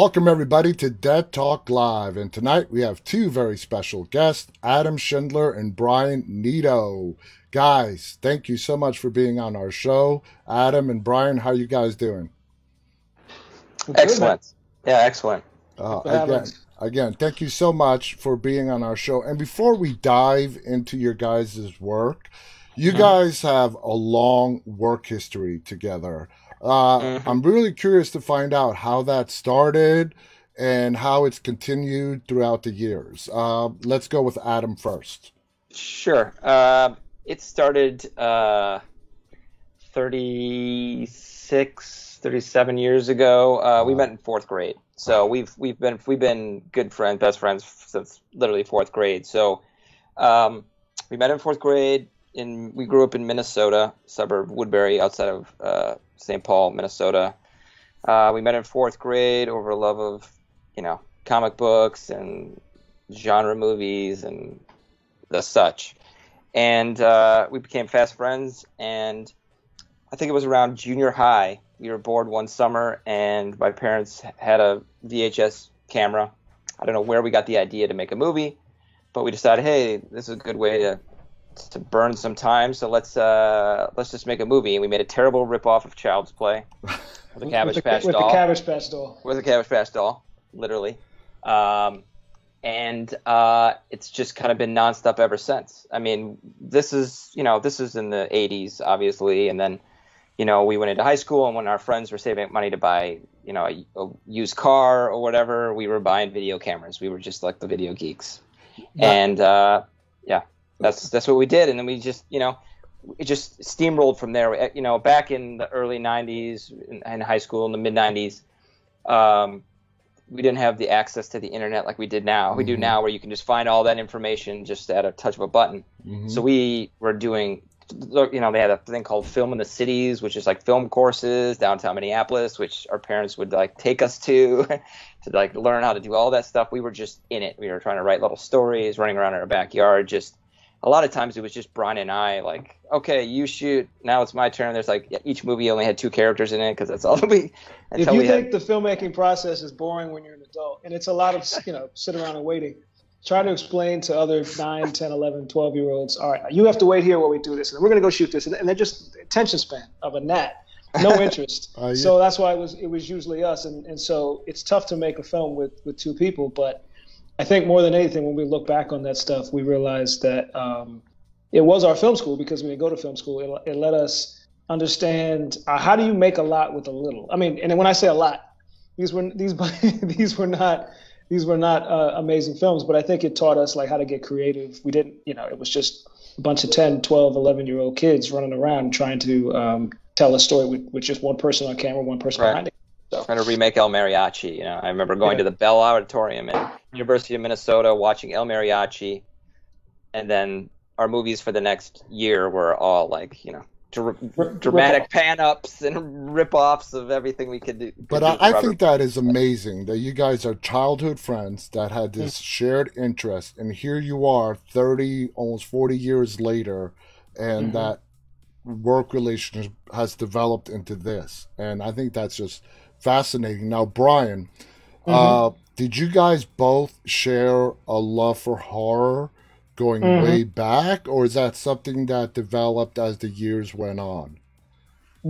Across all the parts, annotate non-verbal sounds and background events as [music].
Welcome, everybody, to Dead Talk Live. And tonight we have two very special guests, Adam Schindler and Brian Netto. Guys, thank you so much for being on our show. Adam and Brian, how are you guys doing? Excellent. Yeah, excellent. Uh, again, again, thank you so much for being on our show. And before we dive into your guys' work, you mm-hmm. guys have a long work history together. Uh, mm-hmm. I'm really curious to find out how that started and how it's continued throughout the years. Uh, let's go with Adam first. Sure. Uh, it started uh, 36, 37 years ago. Uh, we met in fourth grade, so we've we've been we've been good friends, best friends since literally fourth grade. So um, we met in fourth grade. In we grew up in Minnesota, suburb Woodbury, outside of uh, St. Paul, Minnesota. Uh, we met in fourth grade over a love of, you know, comic books and genre movies and the such. And uh, we became fast friends. And I think it was around junior high. We were bored one summer, and my parents had a VHS camera. I don't know where we got the idea to make a movie, but we decided, hey, this is a good way to to burn some time. So let's uh, let's just make a movie. And we made a terrible ripoff of Child's Play [laughs] with a Cabbage with Patch with doll. With the Cabbage Patch doll. With a Cabbage Patch doll, literally. Um, and uh, it's just kind of been nonstop ever since. I mean, this is you know this is in the '80s, obviously, and then you know we went into high school, and when our friends were saving money to buy you know a, a used car or whatever, we were buying video cameras. We were just like the video geeks, and uh, yeah that's that's what we did, and then we just you know it just steamrolled from there. You know, back in the early '90s in, in high school, in the mid '90s, um, we didn't have the access to the internet like we did now. Mm-hmm. We do mm-hmm. now, where you can just find all that information just at a touch of a button. Mm-hmm. So we were doing, you know, they had a thing called Film in the Cities, which is like film courses downtown Minneapolis, which our parents would like take us to [laughs] to like learn how to do all that stuff. We were just in it. We were trying to write little stories, running around in our backyard, just a lot of times it was just Brian and I, like, okay, you shoot. Now it's my turn. There's like each movie only had two characters in it because that's all [laughs] we. If you think had... the filmmaking process is boring when you're an adult, and it's a lot of you know sit around and waiting, try to explain to other 9, 10, 11, 12 year olds, all right, you have to wait here while we do this, and we're gonna go shoot this, and they're just attention span of a gnat. No [laughs] interest. uh, yeah. So that's why it was it was usually us, and, and so it's tough to make a film with, with two people, but I think more than anything, when we look back on that stuff, we realized that um, it was our film school because when you go to film school, it, it let us understand uh, how do you make a lot with a little. I mean, and when I say a lot, these were these [laughs] these were not these were not uh, amazing films, but I think it taught us like how to get creative. We didn't, you know, it was just a bunch of 10, 12, 11 year old kids running around trying to um, tell a story with, with just one person on camera, one person right. behind it. So. Trying to remake El Mariachi. You know, I remember going yeah. to the Bell Auditorium at University of Minnesota, watching El Mariachi, and then our movies for the next year were all like, you know, dr- dramatic pan ups and [laughs] rip offs of everything we could do. But I, I think that is amazing that you guys are childhood friends that had this mm-hmm. shared interest, and here you are, thirty, almost forty years later, and mm-hmm. that work relationship has developed into this, and I think that's just fascinating. Now, Brian, mm-hmm. uh, did you guys both share a love for horror going mm-hmm. way back, or is that something that developed as the years went on?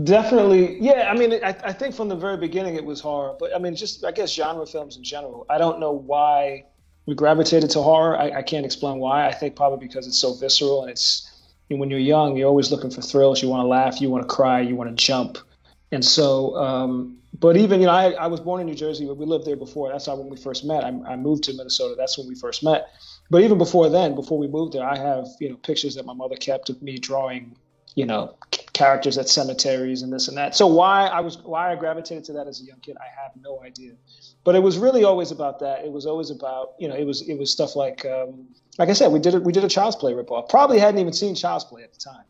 Definitely, yeah. I mean, I, I think from the very beginning it was horror, but I mean, just I guess genre films in general. I don't know why we gravitated to horror. I, I can't explain why. I think probably because it's so visceral and it's when you're young, you're always looking for thrills. You want to laugh, you want to cry, you want to jump, and so um, but even you know, I, I was born in New Jersey, but we lived there before. That's not when we first met. I, I moved to Minnesota. That's when we first met. But even before then, before we moved there, I have you know pictures that my mother kept of me drawing, you know, characters at cemeteries and this and that. So why I was why I gravitated to that as a young kid, I have no idea. But it was really always about that. It was always about you know it was it was stuff like um, like I said, we did it. We did a Child's Play ripoff. Probably hadn't even seen Child's Play at the time,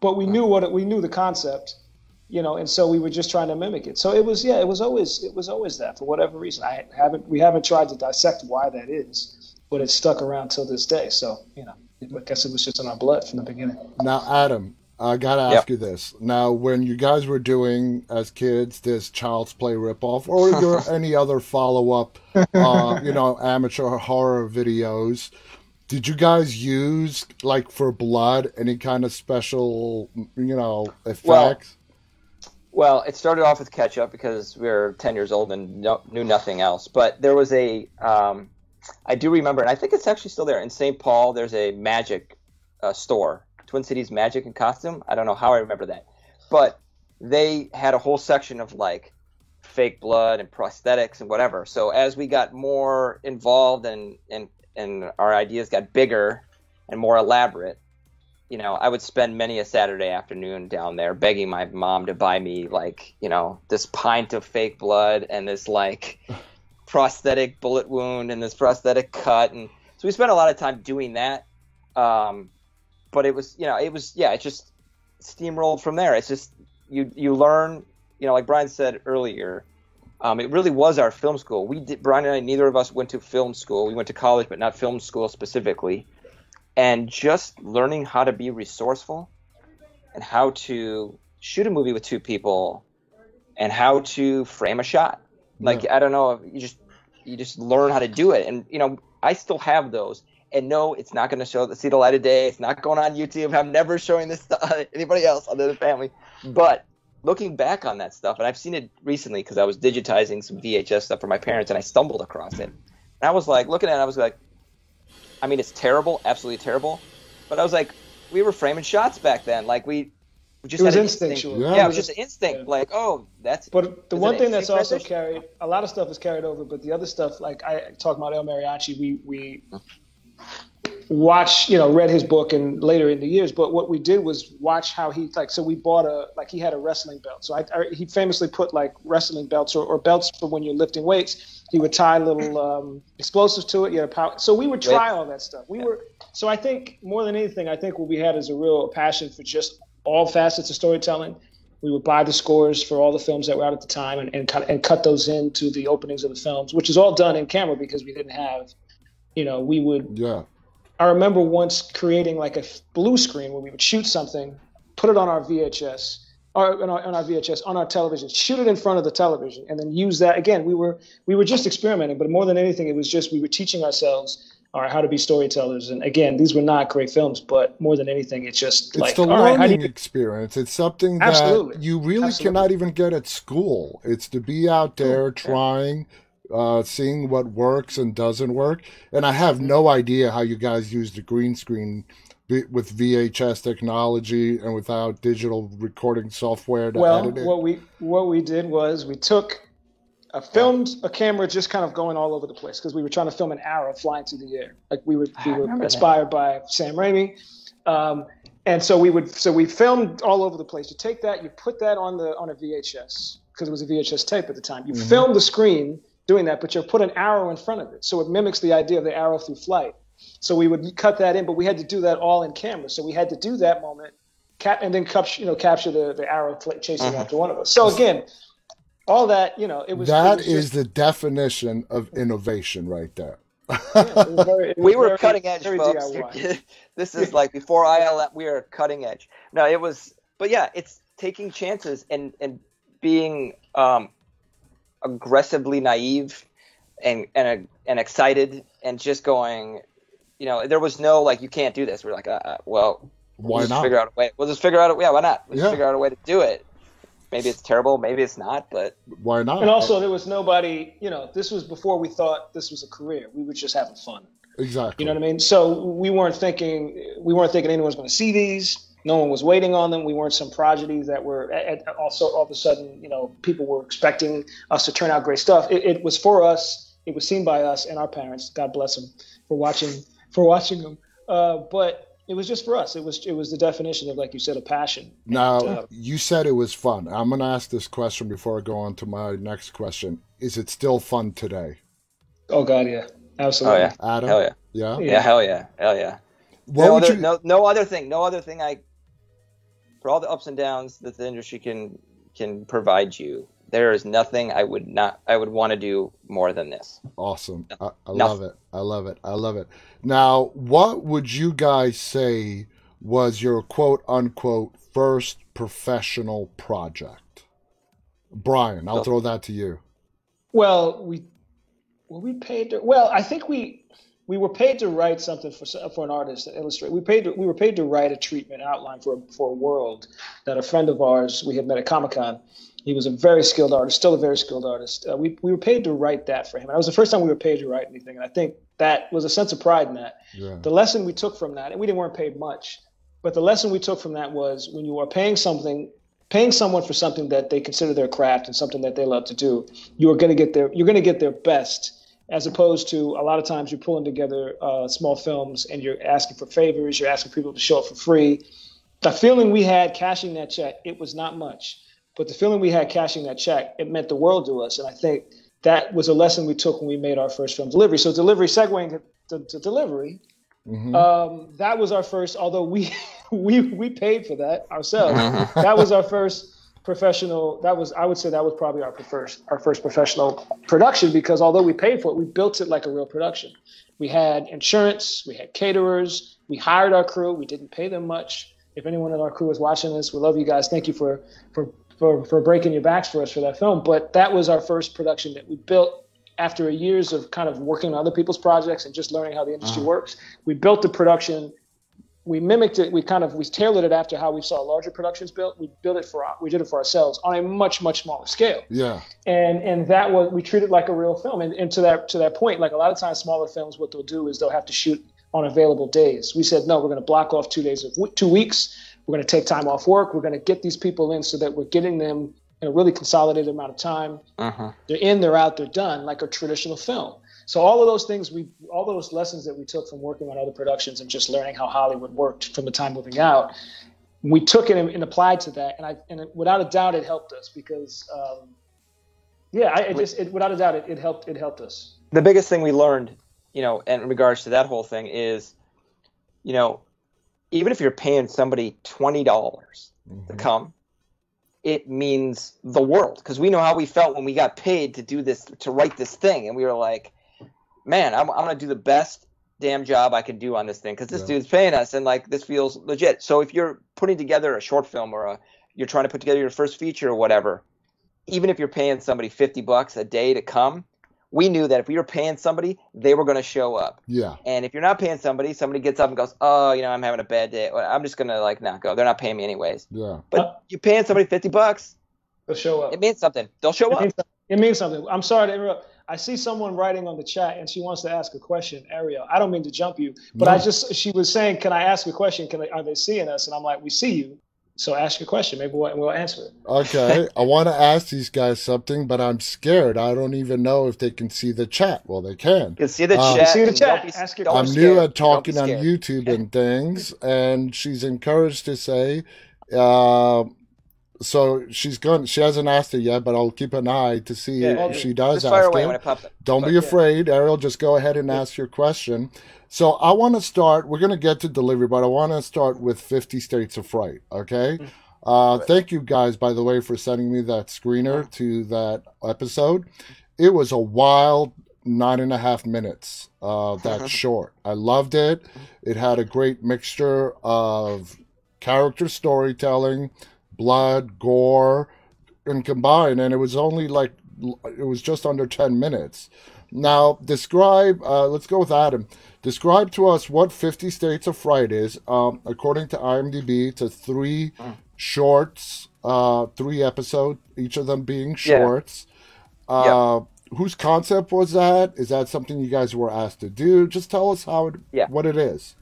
but we knew what it, we knew the concept you know, and so we were just trying to mimic it. So it was, yeah, it was always, it was always that for whatever reason. I haven't, we haven't tried to dissect why that is, but it's stuck around till this day. So, you know, I guess it was just in our blood from the beginning. Now, Adam, I gotta ask yep. you this. Now, when you guys were doing as kids this Child's Play ripoff, or [laughs] your any other follow up, uh, you know, amateur horror videos, did you guys use like for blood any kind of special, you know, effects? Well, well, it started off with ketchup because we were 10 years old and no, knew nothing else. But there was a, um, I do remember, and I think it's actually still there in St. Paul. There's a magic uh, store, Twin Cities Magic and Costume. I don't know how I remember that, but they had a whole section of like fake blood and prosthetics and whatever. So as we got more involved and and and our ideas got bigger and more elaborate, you know, I would spend many a Saturday afternoon down there begging my mom to buy me like, you know, this pint of fake blood and this like [laughs] prosthetic bullet wound and this prosthetic cut and so we spent a lot of time doing that. Um, but it was, you know, it was yeah, it just steamrolled from there. It's just you you learn, you know, like Brian said earlier, um, it really was our film school. We did Brian and I neither of us went to film school. We went to college, but not film school specifically and just learning how to be resourceful and how to shoot a movie with two people and how to frame a shot. Like yeah. I don't know, you just you just learn how to do it, and you know I still have those. And no, it's not going to show the see the light of day. It's not going on YouTube. I'm never showing this to [laughs] anybody else other than family. But looking back on that stuff, and I've seen it recently because I was digitizing some VHS stuff for my parents, and I stumbled across it. And I was like, looking at it, I was like, I mean, it's terrible, absolutely terrible. But I was like, we were framing shots back then. Like we, we just it was had instinctual. Yeah. yeah. it was just instinct. Yeah. Like, oh, that's. But the one thing that's also carried, a lot of stuff is carried over. But the other stuff, like I talk about El Mariachi, we we watch, you know, read his book and later in the years. But what we did was watch how he like. So we bought a like he had a wrestling belt. So I, I he famously put like wrestling belts or, or belts for when you're lifting weights. He would tie little um, explosives to it. You had a power. So we would try all that stuff. We yeah. were. So I think more than anything, I think what we had is a real passion for just all facets of storytelling. We would buy the scores for all the films that were out at the time and, and cut and cut those into the openings of the films, which is all done in camera because we didn't have, you know, we would yeah I remember once creating like a blue screen where we would shoot something, put it on our VHS, or on our, on our, VHS, on our television, shoot it in front of the television, and then use that. Again, we were we were just experimenting, but more than anything, it was just we were teaching ourselves all right, how to be storytellers. And again, these were not great films, but more than anything, it's just it's like the learning right, you... experience. It's something that Absolutely. you really Absolutely. cannot even get at school. It's to be out there trying uh, seeing what works and doesn't work. And I have no idea how you guys use the green screen with VHS technology and without digital recording software to well, edit it. what we what we did was we took a filmed a camera just kind of going all over the place because we were trying to film an arrow flying through the air. Like we were we were inspired that. by Sam Raimi. Um, and so we would so we filmed all over the place. You take that, you put that on the on a VHS because it was a VHS tape at the time. You mm-hmm. film the screen doing that, but you put an arrow in front of it. So it mimics the idea of the arrow through flight. So we would cut that in, but we had to do that all in camera. So we had to do that moment, cap, and then cap, you know, capture the, the arrow chasing uh-huh. after one of us. So again, all that, you know, it was. That it was is just, the definition of innovation right there. yeah, very, we were very, cutting edge, folks. [laughs] this is like before ILM. We were cutting edge. No, it was, but yeah, it's taking chances and and being um, aggressively naive and and and excited and just going, you know, there was no like you can't do this. We're like, uh, uh well, why we'll not? Figure out a way. We'll just figure out a yeah, why not? We'll yeah. figure out a way to do it. Maybe it's terrible, maybe it's not, but why not? And also, there was nobody. You know, this was before we thought this was a career. We were just having fun. Exactly. You know what I mean? So we weren't thinking we weren't thinking anyone was going to see these no one was waiting on them. We weren't some prodigies that were also all of a sudden, you know, people were expecting us to turn out great stuff. It, it, was for us. It was seen by us and our parents. God bless them for watching for watching them. Uh, but it was just for us. It was it was the definition of, like you said, a passion. Now and, uh, you said it was fun. I'm going to ask this question before I go on to my next question. Is it still fun today? Oh God, yeah, absolutely. Oh yeah, Adam. Hell yeah. Yeah. Yeah. Hell yeah. Hell yeah. What no other, you... no, no other thing. No other thing I for all the ups and downs that the industry can can provide you, there is nothing I would not I would want to do more than this. Awesome. I, I love it. I love it. I love it. Now, what would you guys say was your quote unquote first professional project? Brian, I'll throw that to you. Well, we were we paid to, well, I think we we were paid to write something for for an artist to illustrate. We paid to, we were paid to write a treatment outline for for a world that a friend of ours we had met at Comic Con. He was a very skilled artist, still a very skilled artist. Uh, we we were paid to write that for him. And that was the first time we were paid to write anything, and I think that was a sense of pride in that. Yeah. The lesson we took from that, and we didn't weren't paid much, but the lesson we took from that was when you are paying something, paying someone for something that they consider their craft and something that they love to do, you are going to get their you're going to get their best, as opposed to a lot of times you're pulling together uh, small films and you're asking for favors, you're asking people to show up for free. The feeling we had cashing that check, it was not much, but the feeling we had cashing that check, it meant the world to us, and I think that was a lesson we took when we made our first film, Delivery. So Delivery, segueing to, to, Delivery, Mhm. um, that was our first. Although we [laughs] we we paid for that ourselves. [laughs] that was our first professional. That was I would say that was probably our first our first professional production because although we paid for it, we built it like a real production. We had insurance, we had caterers, we hired our crew. We didn't pay them much. If anyone in our crew is watching this, we love you guys. Thank you for for for, for breaking your backs for us for that film. But that was our first production that we built after years of kind of working on other people's projects and just learning how the industry uh-huh. works. We built the production. We mimicked it. We kind of we tailored it after how we saw larger productions built. We built it for we did it for ourselves on a much much smaller scale Yeah. and and that was we treat it like a real film and, and to that to that point like a lot of times smaller films what they'll do is they'll have to shoot on available days we said no we're going to block off two days of two weeks we're going to take time off work. We're going to get these people in so that we're getting them in a really consolidated amount of time. Uh-huh. they're in they're out they're done like a traditional film. So all of those things we all those lessons that we took from working on other productions and just learning how hollywood worked from the time moving out we took it and, and applied to that. And i and it, without a doubt it helped us because um, yeah I, it just it, without a doubt it, it helped it helped us. The biggest thing we learned, you know, in regards to that whole thing is, you know, even if you're paying somebody twenty dollars to Mhm. come, it means the world because we know how we felt when we got paid to do this to write this thing, and we were like, man, I'm, I'm gonna do the best damn job I can do on this thing because this Yeah. dude's paying us, and like this feels legit. So if you're putting together a short film or a you're trying to put together your first feature or whatever, even if you're paying somebody 50 bucks a day to come, we knew that if we were paying somebody, they were going to show up. Yeah. And if you're not paying somebody, somebody gets up and goes, "Oh, you know, I'm having a bad day. I'm just going to like not go. They're not paying me anyways." Yeah. But you're paying somebody 50 bucks, they'll show up it means something. They'll show it up. means, it means something i'm sorry to interrupt i see someone writing on the chat and she wants to ask a question ariel i don't mean to jump you but No. i just she was saying can i ask a question can they, are they seeing us and i'm like we see you so ask your question maybe we'll, we'll answer it Okay. [laughs] I want to ask these guys something, but I'm scared. I don't even know if they can see the chat. Well, they can. You can see the Um, chat. See the chat. be- Ask your I'm question. new at talking on. YouTube and [laughs] things, and she's encouraged to say, uh, so she's going. She hasn't asked it yet, but I'll keep an eye to see Yeah, if she does ask it. it. Don't be Yeah. afraid, Ariel. Just go ahead and ask your question. So I want to start. We're going to get to delivery, but I want to start with Fifty States of Fright. Okay. Uh, thank you guys, by the way, for sending me that screener to that episode. It was a wild nine and a half minutes. Uh, that [laughs] short. I loved it. It had a great mixture of character storytelling, blood, gore, and combined. And it was only like it was just under ten minutes. Now, describe. Uh, let's go with Adam. Describe to us what Fifty States of Fright is. Um, according to IMDb, it's a three shorts, uh, three episode, each of them being shorts. Yeah. Uh, Whose concept was that? Is that something you guys were asked to do? Just tell us how it, Yeah. what it is.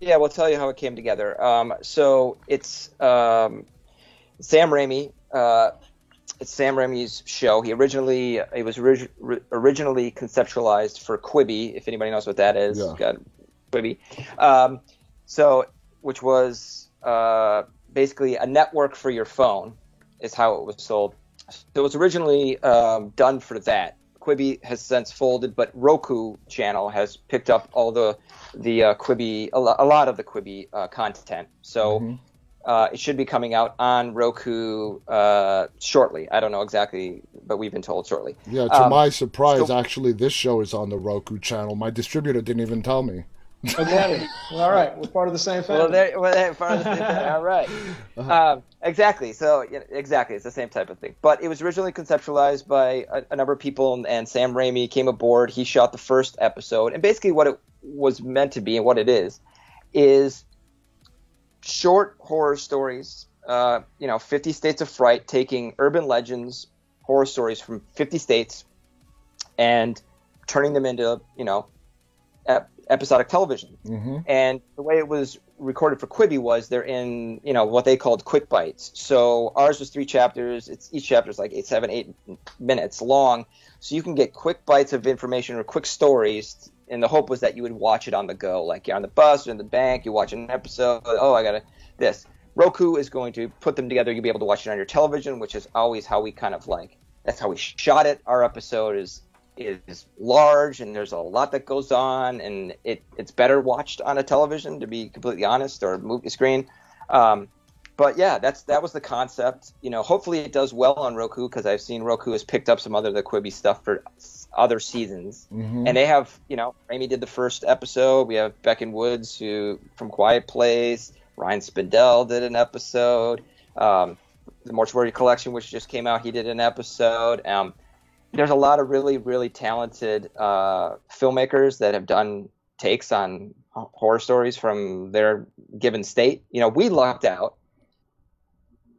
Yeah, we'll tell you how it came together. Um, so it's um, Sam Raimi. Uh, it's Sam Raimi's show. He originally it was orig- originally conceptualized for Quibi, if anybody knows what that is. Yeah. Got Quibi. Um, so which was uh, basically a network for your phone, is how it was sold. So it was originally um, done for that. Quibi has since folded, but Roku channel has picked up all the the uh, Quibi a, lo- a lot of the Quibi uh, content. So Mhm. Uh, it should be coming out on Roku uh, shortly. I don't know exactly, but we've been told shortly. Yeah, to Um, my surprise, so- actually, this show is on the Roku channel. My distributor didn't even tell me. Okay. All right. We're part of the same family. Well, they're, well, they're part of the same family. [laughs] All right. Um, exactly. So, yeah, exactly. It's the same type of thing. But it was originally conceptualized by a, a number of people, and, and Sam Raimi came aboard. He shot the first episode. And basically, what it was meant to be and what it is is short horror stories. Uh, you know, 50 States of Fright, taking urban legends, horror stories from 50 states, and turning them into, you know, ep- episodic television. Mm-hmm. And the way it was recorded for Quibi was they're in, you know, what they called quick bites. So ours was three chapters. It's each chapter is like eight, seven, eight minutes long. So you can get quick bites of information or quick stories. And the hope was that you would watch it on the go, like you're on the bus or in the bank, you watch an episode. Oh, I gotta this. Roku is going to put them together. You'll be able to watch it on your television, which is always how we kind of like. That's how we shot it. Our episode is is large and there's a lot that goes on and it, it's better watched on a television to be completely honest or movie screen um, but yeah that's that was the concept you know hopefully it does well on roku because i've seen roku has picked up some other the quibi stuff for other seasons. Mhm. and they have you know Raimi did the first episode. We have Beck and Woods who from Quiet Place Ryan Spindell did an episode. Um, the Mortuary Collection which just came out he did an episode. Um, there's a lot of really really talented uh, filmmakers that have done takes on horror stories from their given state. You know we lucked out.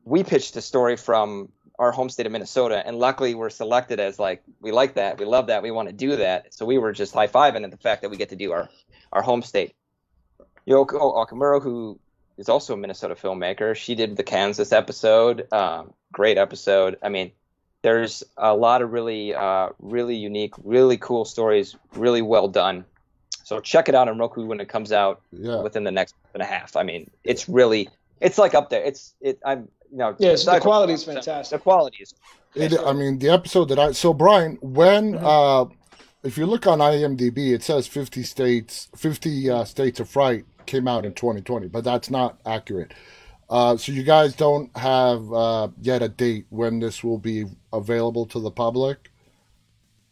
We pitched a story from our home state of Minnesota, and luckily we're selected as like we like that, we love that, we want to do that. So we were just high fiving at the fact that we get to do our our home state. Yoko Okumura, who is also a Minnesota filmmaker, she did the Kansas episode, um, great episode. I mean, there's a lot of really uh, really unique, really cool stories, really well done. So check it out on Roku when it comes out Yeah. within the next and a half. I mean, it's really it's like up there. It's it. I'm you know. Yes, the quality is fantastic. The quality is. It, I mean, the episode that I so Brian, when uh, if you look on IMDb, it says fifty states, fifty uh, states of fright came out in 2020, but that's not accurate. Uh, so you guys don't have uh, yet a date when this will be available to the public.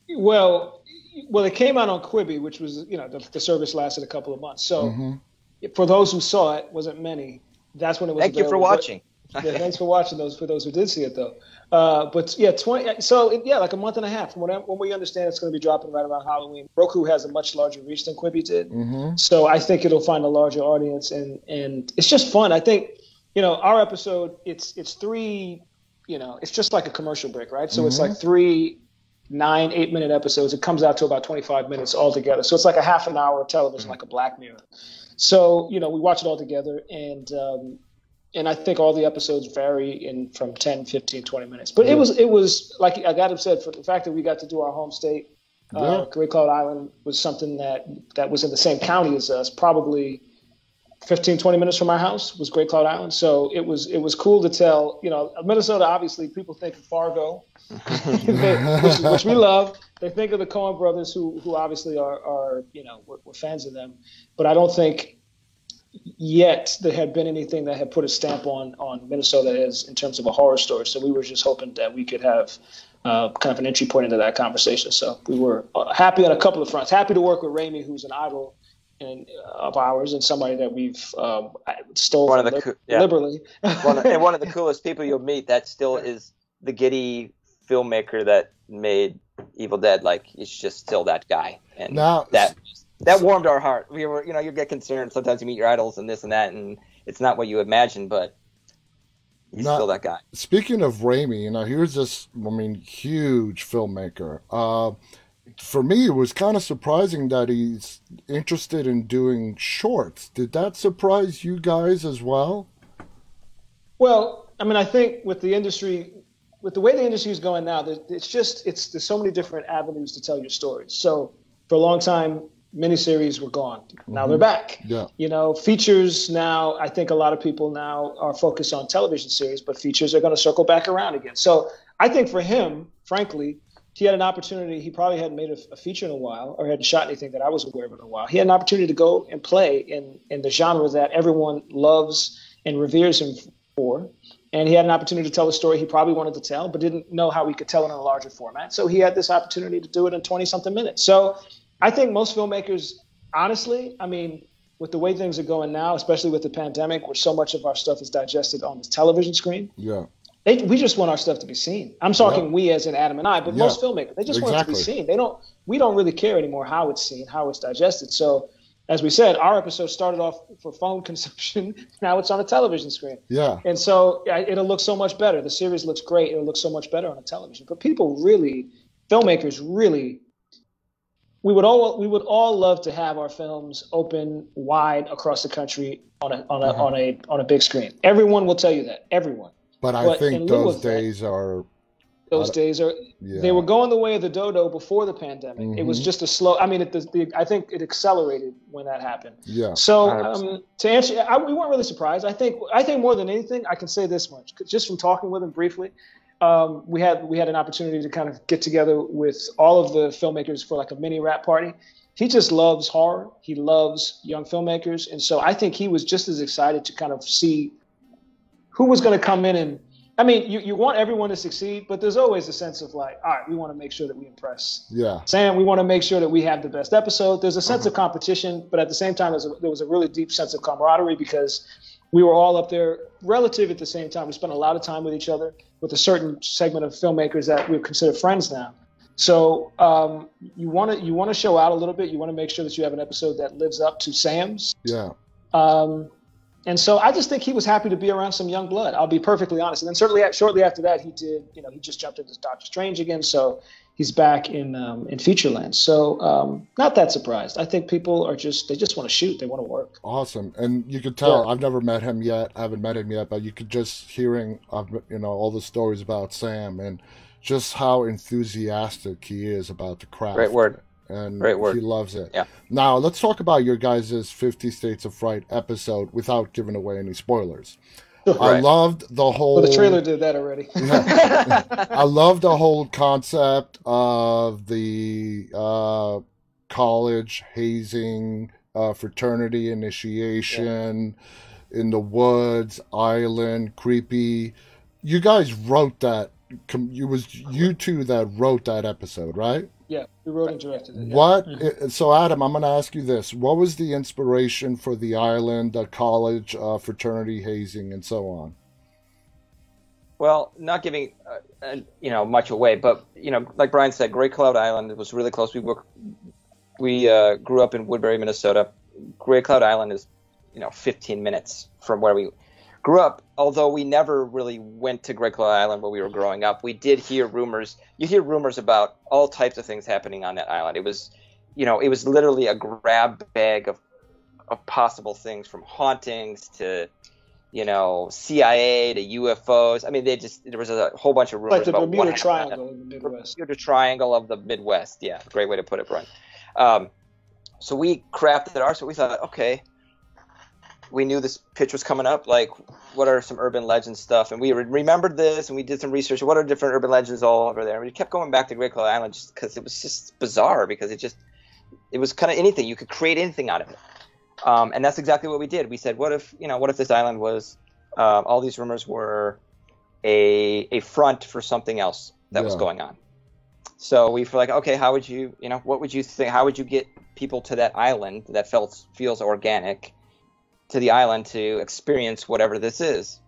Well, well, it came out on Quibi, which was you know the, the service lasted a couple of months. So Mhm. for those who saw it, wasn't many. That's when it was. Thank you for watching. Yeah, thanks for watching those. For those who did see it, though. Uh, but yeah, twenty. So it, yeah, like a month and a half. From what, I, what we understand, it's going to be dropping right around Halloween. Roku has a much larger reach than Quibi did, Mhm. so I think it'll find a larger audience, and and it's just fun. I think you know our episode. It's it's three. You know, it's just like a commercial break, right? So it's Mhm. like three nine eight minute episodes it comes out to about 25 minutes altogether so it's like a half an hour of television like a black mirror so you know we watch it all together and um, and I think all the episodes vary in from 10, 15, 20 minutes. But it was it was like I got him said for the fact that we got to do our home state, Yeah. uh, Grey Cloud Island was something that that was in the same county as us, probably 15, 20 minutes from our house was Grey Cloud Island. So it was it was cool to tell. You know, Minnesota. Obviously, people think of Fargo, [laughs] [laughs] which, which we love. They think of the Coen brothers, who who obviously are are you know we're, we're fans of them. But I don't think yet there had been anything that had put a stamp on on Minnesota as in terms of a horror story. So we were just hoping that we could have uh, kind of an entry point into that conversation. So we were uh, happy on a couple of fronts. Happy to work with Raimi, who's an idol and uh, of ours and somebody that we've um, stole One of the li- coo- yeah. liberally. one of, and one of the [laughs] coolest people you'll meet that still is the giddy filmmaker that made Evil Dead. Like it's just still that guy, and Now- that that warmed our heart. We were, you know, you get concerned sometimes. You meet your idols and this and that, and it's not what you imagine, but he's Now- still that guy. Speaking of Raimi, you know, here's this, I mean, huge filmmaker. Uh, for me, it was kind of surprising that he's interested in doing shorts. Did that surprise you guys as well? Well, I mean, I think with the industry, with the way the industry is going now, it's just it's there's so many different avenues to tell your stories. So for a long time, miniseries were gone. Now mm-hmm. they're back. Yeah. You know, features now. I think a lot of people now are focused on television series, but features are going to circle back around again. So I think for him, frankly, he had an opportunity. He probably hadn't made a, a feature in a while, or hadn't shot anything that I was aware of in a while. He had an opportunity to go and play in in the genre that everyone loves and reveres him for. And he had an opportunity to tell a story he probably wanted to tell, but didn't know how he could tell it in a larger format. So he had this opportunity to do it in 20 something minutes. So I think most filmmakers honestly, I mean, with the way things are going now, especially with the pandemic, where so much of our stuff is digested on the television screen, Yeah. they, we just want our stuff to be seen. I'm talking Yeah. we as in Adam and I, but Yeah. most filmmakers, they just want it to be seen. They don't. We don't really care anymore how it's seen, how it's digested. So, as we said, our episode started off for phone [laughs] consumption. Now it's on a television screen. Yeah. And so it'll look so much better. The series looks great. It'll look so much better on a television. But people really, filmmakers really, we would all we would all love to have our films open wide across the country on a on a Uh-huh. on a on a big screen. Everyone will tell you that. Everyone. But I But think those of that- days are Those days are yeah. they were going the way of the dodo before the pandemic. It was Mhm. just a slow. I mean, it, the, the, I think it accelerated when that happened. yeah. So um, to answer, I, we weren't really surprised. I think I think more than anything, I can say this much, just from talking with him briefly. Um, we had we had an opportunity to kind of get together with all of the filmmakers for like a mini rap party. He just loves horror. He loves young filmmakers, and so I think he was just as excited to kind of see who was going to come in and. I mean, you, you want everyone to succeed, but there's always a sense of like, all right, we want to make sure that we impress Yeah. Sam, we want to make sure that we have the best episode. There's a sense Uh-huh. of competition, but at the same time, a, there was a really deep sense of camaraderie because we were all up there relative at the same time. We spent a lot of time with each other with a certain segment of filmmakers that we consider friends now. So um, you want to you want to show out a little bit. You want to make sure that you have an episode that lives up to Sam's. Yeah. Um, and so I just think he was happy to be around some young blood. I'll be perfectly honest. And then certainly shortly after that, he did. You know, he just jumped into Doctor Strange again, so he's back in um, in Featureland. So um, not that surprised. I think people are just they just want to shoot. They want to work. Awesome. And you could tell Yeah. I've never met him yet. I haven't met him yet, but you could just hearing of you know all the stories about Sam and just how enthusiastic he is about the craft. Great word. And Great word. he loves it. Yeah. Now let's talk about your guys' 50 States of Fright episode without giving away any spoilers. [laughs] I loved the whole Well, the trailer did that already. [laughs] I love the whole concept of the uh, college hazing, uh, fraternity initiation in the woods, island, creepy. You guys wrote that. It was you two that wrote that episode, right? Yeah, we wrote and directed it. yeah. What? uh, So, Adam, I'm going to ask you this: What was the inspiration for the island, the college, uh, fraternity hazing, and so on? Well, not giving uh, uh, you know much away, but you know, like Brian said, Grey Cloud Island was really close. We were, we uh, grew up in Woodbury, Minnesota. Grey Cloud Island is you know 15 minutes from where we grew up. Although we never really went to Grey Cloud Island where we were growing up, we did hear rumors. You hear rumors about all types of things happening on that island. It was, you know, it was literally a grab bag of of possible things from hauntings to you know, CIA to UFOs. I mean, they just there was a whole bunch of rumors like the about Bermuda. Triangle in the Midwest. Bermuda Triangle of the Midwest. Yeah, great way to put it, Brian. Um, so we crafted our. So we thought, okay, we knew this pitch was coming up. Like, what are some urban legend stuff? And we re- remembered this, and we did some research. What are different urban legends all over there? And we kept going back to Grey Cloud Island just because it was just bizarre. Because it just it was kind of anything you could create anything out of it. Um, and that's exactly what we did. We said, what if you know, what if this island was uh, all these rumors were a a front for something else that was going on. So we were like, okay, how would you, you know, what would you think? How would you get people to that island that felt feels organic to the island to experience whatever this is?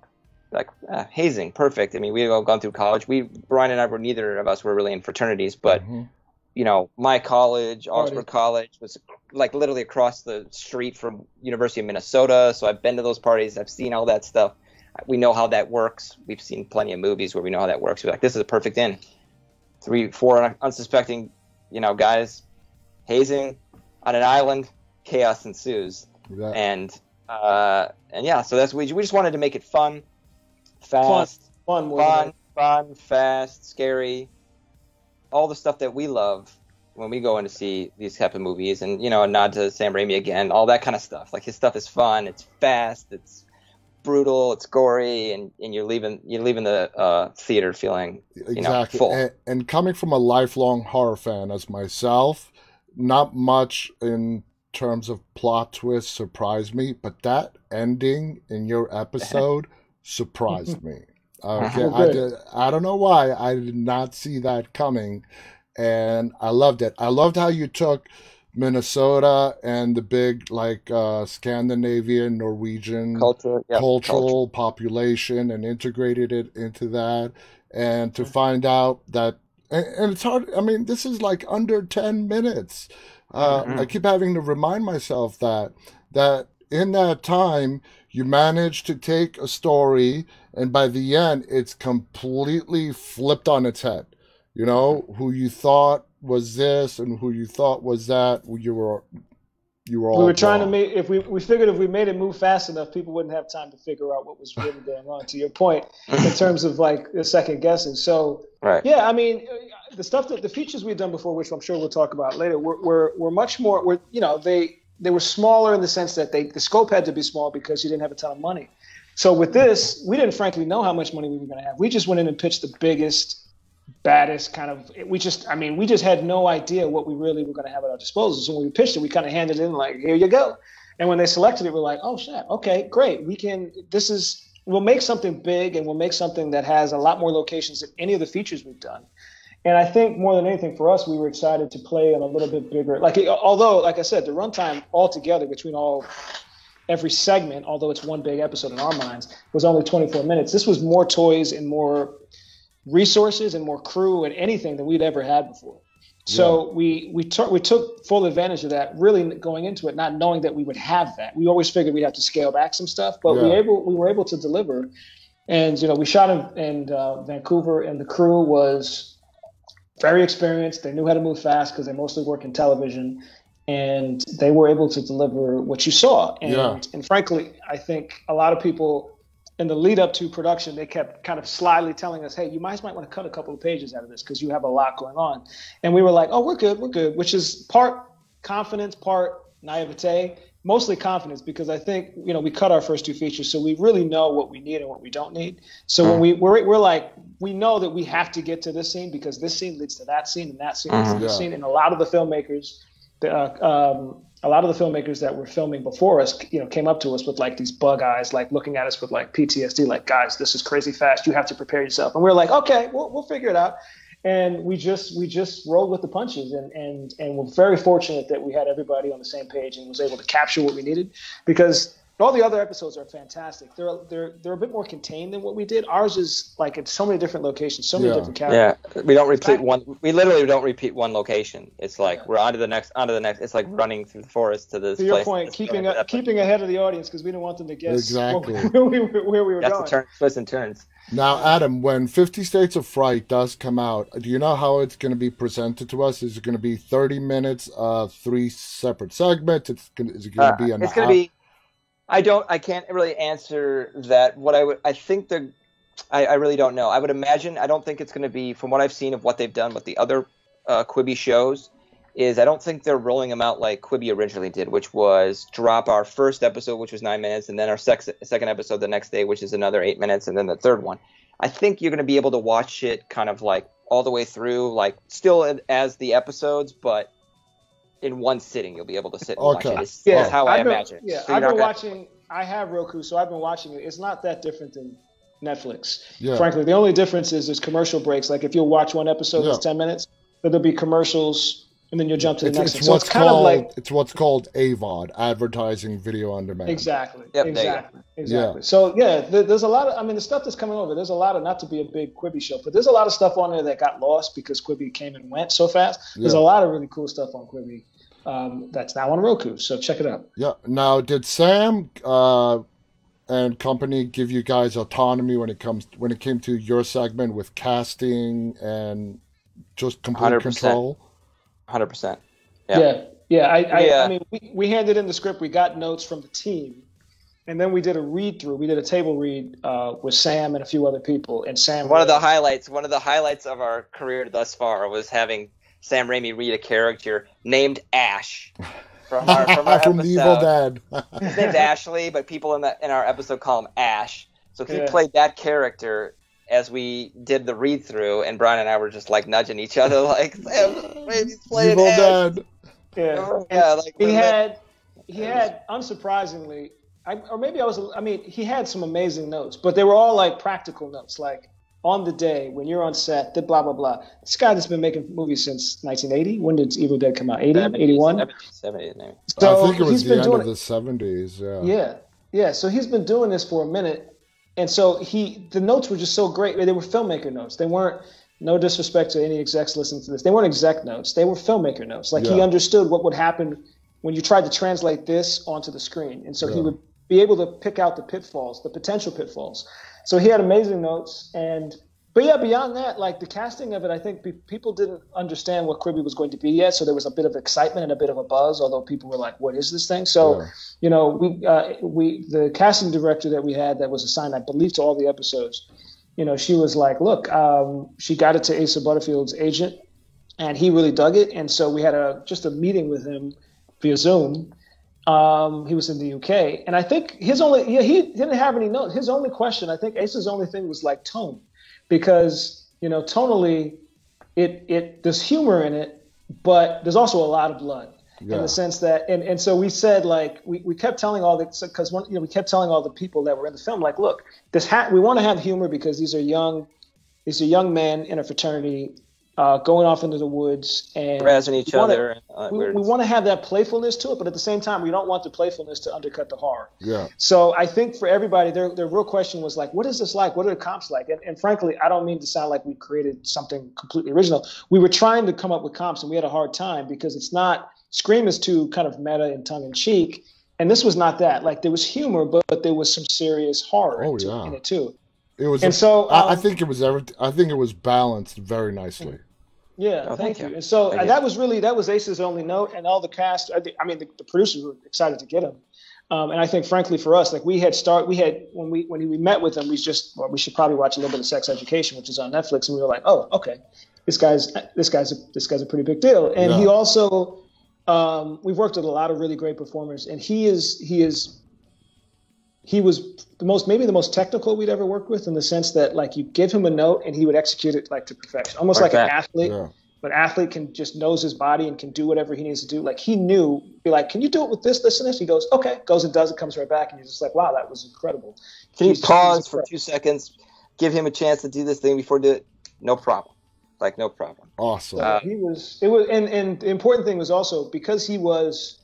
Like uh, hazing, perfect. I mean, we've all gone through college. We Brian and I were neither of us were really in fraternities, but Mhm. you know, my college, Oxford Augsburg College, was like literally across the street from University of Minnesota. So I've been to those parties. I've seen all that stuff. We know how that works. We've seen plenty of movies where we know how that works. We're like, this is a perfect in. Three, four unsuspecting, you know, guys hazing on an island. Chaos ensues, and uh, and yeah. So that's we we just wanted to make it fun, fast Fun, more than fun, fun, fast, scary, all the stuff that we love when we go in to see these type of movies, and you know, a nod to Sam Raimi again, all that kind of stuff. Like his stuff is fun, it's fast, it's brutal, it's gory, and, and you're leaving you're leaving the uh, theater feeling know, exactly. full. And, and coming from a lifelong horror fan as myself, not much in terms of plot twists surprised me, but that ending in your episode [laughs] surprised me. Okay, Oh, I did, I don't know why I did not see that coming, and I loved it. I loved how you took Minnesota and the big like uh, Scandinavian, Norwegian culture, yeah, cultural culture. population and integrated it into that, and to find out that and, and it's hard. I mean, this is like under ten minutes. Uh, mm-hmm. I keep having to remind myself that that in that time you manage to take a story and by the end it's completely flipped on its head you know who you thought was this and who you thought was that you were you were all we were trying wrong. to make if we we figured if we made it move fast enough people wouldn't have time to figure out what was really going on to your point in [laughs] terms of like the second guessing so right yeah i mean the stuff that the features we've done before which i'm sure we'll talk about later were were, were much more were you know they they were smaller in the sense that they the scope had to be small because you didn't have a ton of money. So with this we didn't frankly know how much money we were going to have. We just went in and pitched the biggest baddest kind of we just i mean we just had no idea what we really were going to have at our disposal so when we pitched it we kind of handed it in like here you go. And when they selected it we're like oh shit okay great. We can this is we'll make something big and we'll make something that has a lot more locations than any of the features we've done and i think more than anything for us we were excited to play in a little bit bigger like although like i said the runtime altogether between all every segment although it's one big episode in our minds was only 24 minutes this was more toys and more resources and more crew and anything than we'd ever had before. So yeah. we we took we took full advantage of that, really going into it, not knowing that we would have that. We always figured we'd have to scale back some stuff, but yeah. we able we were able to deliver. And you know, we shot in, in uh, Vancouver, and the crew was very experienced. They knew how to move fast because they mostly work in television, and they were able to deliver what you saw. And yeah. and frankly, I think a lot of people in the lead up to production, they kept kind of slyly telling us, "Hey, you might might want to cut a couple of pages out of this because you have a lot going on." And we were like, "Oh, we're good, we're good," which is part confidence, part naivete, mostly confidence because I think you know we cut our first two features, so we really know what we need and what we don't need. So when we we're, we're like we know that we have to get to this scene because this scene leads to that scene and that scene leads to mm-hmm. this scene, and a lot of the filmmakers. Uh, um, a lot of the filmmakers that were filming before us, you know, came up to us with like these bug eyes, like looking at us with like PTSD, like guys, this is crazy fast. You have to prepare yourself. And we are like, okay, we'll, we'll figure it out. And we just we just rolled with the punches, and and and we're very fortunate that we had everybody on the same page and was able to capture what we needed because all the other episodes are fantastic. They're they're they're a bit more contained than what we did. Ours is like it's so many different locations, so many yeah. different characters. Yeah, we don't repeat one. We literally don't repeat one location. It's like yeah. we're on to the next, on to the next. It's like running through the forest to this. To your point, keeping a, keeping ahead of the audience because we didn't want them to guess [laughs] exactly where we, where we were That's going. the turn, twists and turns. Now, Adam, when Fifty States of Fright does come out, do you know how it's going to be presented to us? Is it going to be thirty minutes, uh, three separate segments? It's gonna, is it going to uh, be an? It's going to be I don't. I can't really answer that. What I would. I think the. I, I really don't know. I would imagine. I don't think it's going to be from what I've seen of what they've done with the other uh, Quibi shows. Is I don't think they're rolling them out like Quibi originally did, which was drop our first episode, which was nine minutes, and then our sex, second episode the next day, which is another eight minutes, and then the third one. I think you're going to be able to watch it kind of like all the way through, like still as the episodes, but in one sitting you'll be able to sit and okay. watch it. It's, yeah, how I been, imagine. Yeah, so I've been gonna... watching. I have Roku, so I've been watching it. It's not that different than Netflix. Yeah. Frankly, the only difference is there's commercial breaks. Like if you'll watch one episode yeah. that's ten minutes, but there'll be commercials and then you'll jump to the it's, next it's one. So it's kind called, of like it's what's called AVOD, advertising video on demand. Exactly. Yep, exactly. Exactly. Yeah. So yeah, there's a lot of I mean the stuff that's coming over. There's a lot of not to be a big Quibi show, but there's a lot of stuff on there that got lost because Quibi came and went so fast. There's yeah. a lot of really cool stuff on Quibi um, that's now on Roku. So check it out. Yeah. Now, did Sam uh, and company give you guys autonomy when it comes when it came to your segment with casting and just complete 100%. control? Hundred percent. Yeah. Yeah. I, I, yeah. I mean, we, we handed in the script. We got notes from the team. And then we did a read through. We did a table read uh, with Sam and a few other people. And Sam. One of the highlights. One of the highlights of our career thus far was having Sam Raimi read a character named Ash from our from, our [laughs] from the Evil Dead. His name's Ashley, but people in the in our episode call him Ash. So he yeah. played that character as we did the read through, and Brian and I were just like nudging each other, [laughs] like Sam Raimi's playing Evil Ash. Dead. Yeah, yeah. Like he had he had unsurprisingly, I, or maybe I was. I mean, he had some amazing notes, but they were all like practical notes, like on the day when you're on set, that blah blah blah. This guy that's been making movies since 1980. When did Evil Dead come out? 80, 81? 70, maybe. So I think it was the been end doing of it. the seventies. Yeah. Yeah, yeah. So he's been doing this for a minute, and so he the notes were just so great. They were filmmaker notes. They weren't. No disrespect to any execs listening to this. They weren't exec notes. They were filmmaker notes. Like he understood what would happen when you tried to translate this onto the screen, and so he would be able to pick out the pitfalls, the potential pitfalls. So he had amazing notes, and but yeah, beyond that, like the casting of it, I think pe- people didn't understand what Quibi was going to be yet. So there was a bit of excitement and a bit of a buzz, although people were like, "What is this thing?" So Yeah. you know, we uh, we the casting director that we had that was assigned, I believe, to all the episodes. You know, she was like, "Look," um, she got it to Asa Butterfield's agent, and he really dug it. And so we had a just a meeting with him via Zoom. Um, he was in the UK, and I think his only yeah he didn't have any notes. His only question, I think, Asa's only thing was like tone, because you know tonally, it it there's humor in it, but there's also a lot of blood in the sense that and, and so we said like we, we kept telling all the because one you know we kept telling all the people that were in the film like look this ha- we want to have humor because these are young these are young men in a fraternity uh, going off into the woods and Razzing each we wanna- other. and all we, we want to have that playfulness to it but at the same time we don't want the playfulness to undercut the horror Yeah. so I think for everybody, their, their real question was like, what is this like? What are the comps like? And, and frankly, I don't mean to sound like we created something completely original. We were trying to come up with comps and we had a hard time because it's not, Scream is too kind of meta and tongue in cheek. And this was not that. Like there was humor, but, but there was some serious horror Oh, to- yeah. in it too. It was. And so, I, I um, think it was every. I think it was balanced very nicely. Yeah, Oh, thank, thank you. you. And so Thank you. that was really that was Ace's only note, and all the cast. I, I mean, the, the producers were excited to get him, um, and I think, frankly, for us, like we had start, we had when we when we met with him, we just well, we should probably watch a little bit of Sex Education, which is on Netflix, and we were like, oh, okay, this guy's this guy's a, this guy's a pretty big deal, and he also. Um, we've worked with a lot of really great performers, and he is he is he was the most maybe the most technical we'd ever worked with in the sense that like you give him a note and he would execute it like to perfection, almost Like like, an athlete. Yeah. But athlete can just knows his body and can do whatever he needs to do. Like he knew, be like, can you do it with this, this, and this? He goes, okay, goes and does it, comes right back, and you're just like, wow, that was incredible. Can you pause for two seconds, give him a chance to do this thing before do it? No problem. Like no problem. Awesome. Uh, he was it was and and the important thing was also because he was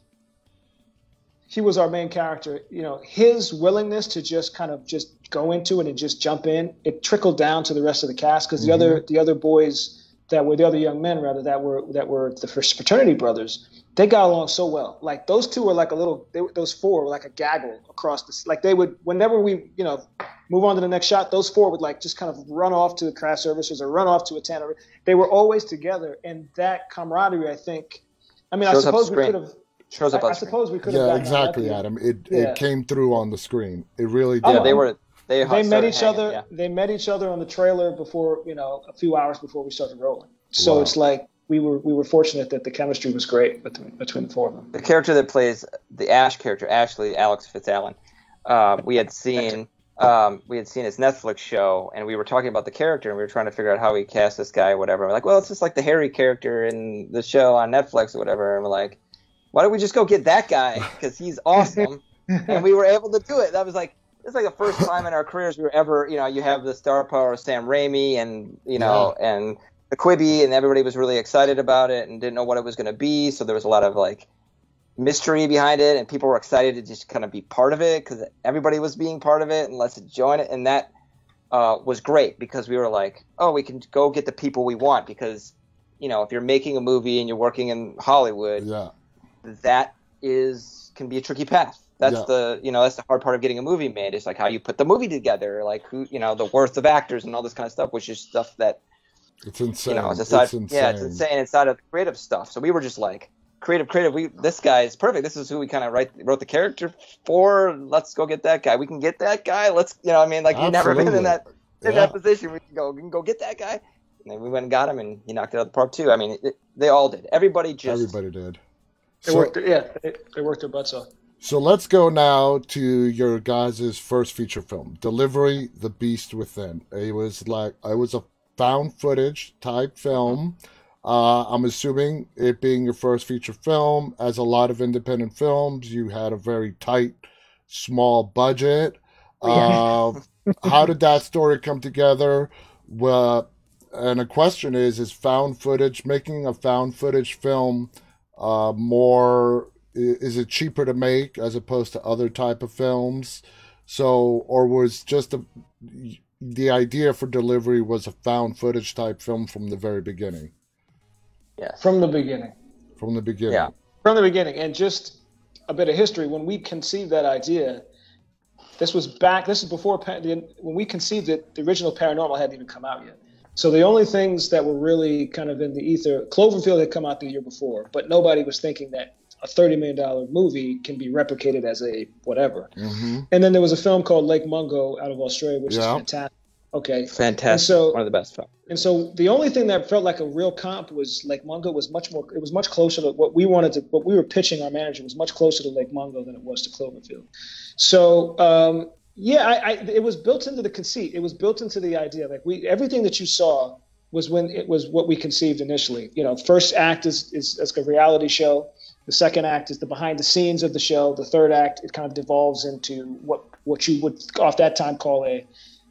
he was our main character. You know his willingness to just kind of just go into it and just jump in it trickled down to the rest of the cast because the other mm-hmm. the other boys that were the other young men rather that were that were the first fraternity brothers they got along so well. Like those two were like a little they, those four were like a gaggle across the like they would whenever we you know move on to the next shot those four would like just kind of run off to the craft services or run off to a tannery they were always together and that camaraderie i think i mean Shows i suppose we could have Shows I, up I on screen. suppose we could have yeah, gotten exactly, unlucky. Adam. It Yeah. it came through on the screen. It really did. Yeah, Oh, they were. They, they met each hanging, other yeah. they met each other on the trailer before you know a few hours before we started rolling so Wow. it's like we were we were fortunate that the chemistry was great between between the four of them the character that plays the Ash character, Ashley Alex Fitzalan, uh, we had seen um, we had seen his Netflix show, and we were talking about the character, and we were trying to figure out how we cast this guy, or whatever. We're like, well, it's just like the Harry character in the show on Netflix or whatever. And we're like, why don't we just go get that guy because he's awesome, [laughs] and we were able to do it. That was like. It's like the first [laughs] time in our careers we were ever, you know, you have the star power of Sam Raimi and, you know, and the Quibi, and everybody was really excited about it and didn't know what it was going to be. So there was a lot of like mystery behind it, and people were excited to just kind of be part of it because everybody was being part of it and let's join it. And that uh, was great because we were like, oh, we can go get the people we want because, you know, if you're making a movie and you're working in Hollywood, Yeah. That is can be a tricky path. That's Yeah. the you know that's the hard part of getting a movie made. It's like how you put the movie together, like who you know the worth of actors and all this kind of stuff, which is stuff that It's insane. you know, it's aside, it's insane. yeah, it's insane inside of the creative stuff. So we were just like, creative, creative. We this guy is perfect. This is who we kind of write wrote the character for. Let's go get that guy. We can get that guy. Let's, you know, I mean, like you've never been in that in Yeah. that position. We can go, we can go get that guy. And then we went and got him, and he knocked it out of the park too. I mean, it, they all did. Everybody just Everybody did. They So, worked yeah they, they worked their butts off so let's go now to your guys' first feature film, Delivery: The Beast Within. It was like it was a found footage type film. Uh, I'm assuming it being your first feature film, as a lot of independent films, you had a very tight, small budget. [laughs] Uh, how did that story come together? well, and a question is: Is found footage making a found footage film uh, more? Is it cheaper to make as opposed to other type of films? So, or was just a, the idea for delivery was a found footage type film from the very beginning? Yes. From the beginning. From the beginning. Yeah. From the beginning, and just a bit of history. When we conceived that idea, this was back. This is before when we conceived it. The original Paranormal hadn't even come out yet. So the only things that were really kind of in the ether, Cloverfield had come out the year before, but nobody was thinking that a thirty million dollar movie can be replicated as a whatever. Mm-hmm. And then there was a film called Lake Mungo out of Australia, which Yeah. is fantastic. Okay, Fantastic. And so- One of the best films. and so the only thing that felt like a real comp was Lake Mungo was much more. It was much closer to what we wanted to. What we were pitching our manager was much closer to Lake Mungo than it was to Cloverfield. So um, yeah, I, I, it was built into the conceit. It was built into the idea. Like we, everything that you saw was when it was what we conceived initially. You know, first act is is, is a reality show. The second act is the behind the scenes of the show. The third act it kind of devolves into what what you would off that time call a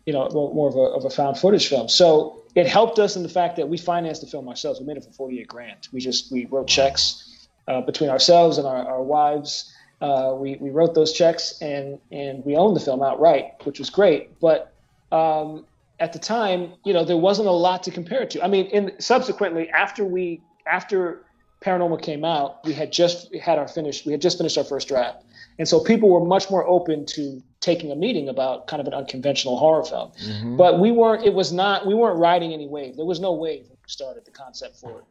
you know, more of a, of a found footage film. So it helped us in the fact that we financed the film ourselves. We made it for 48 grand. We just, we wrote checks uh, between ourselves and our, our wives. Uh, we, we wrote those checks and, and we owned the film outright, which was great. But um, at the time, you know, there wasn't a lot to compare it to. I mean, in subsequently after we, after Paranormal came out, we had just had our finished, we had just finished our first draft. And so people were much more open to taking a meeting about kind of an unconventional horror film. Mhm. But we weren't. It was not. We weren't riding any wave. There was no wave when we started the concept for it.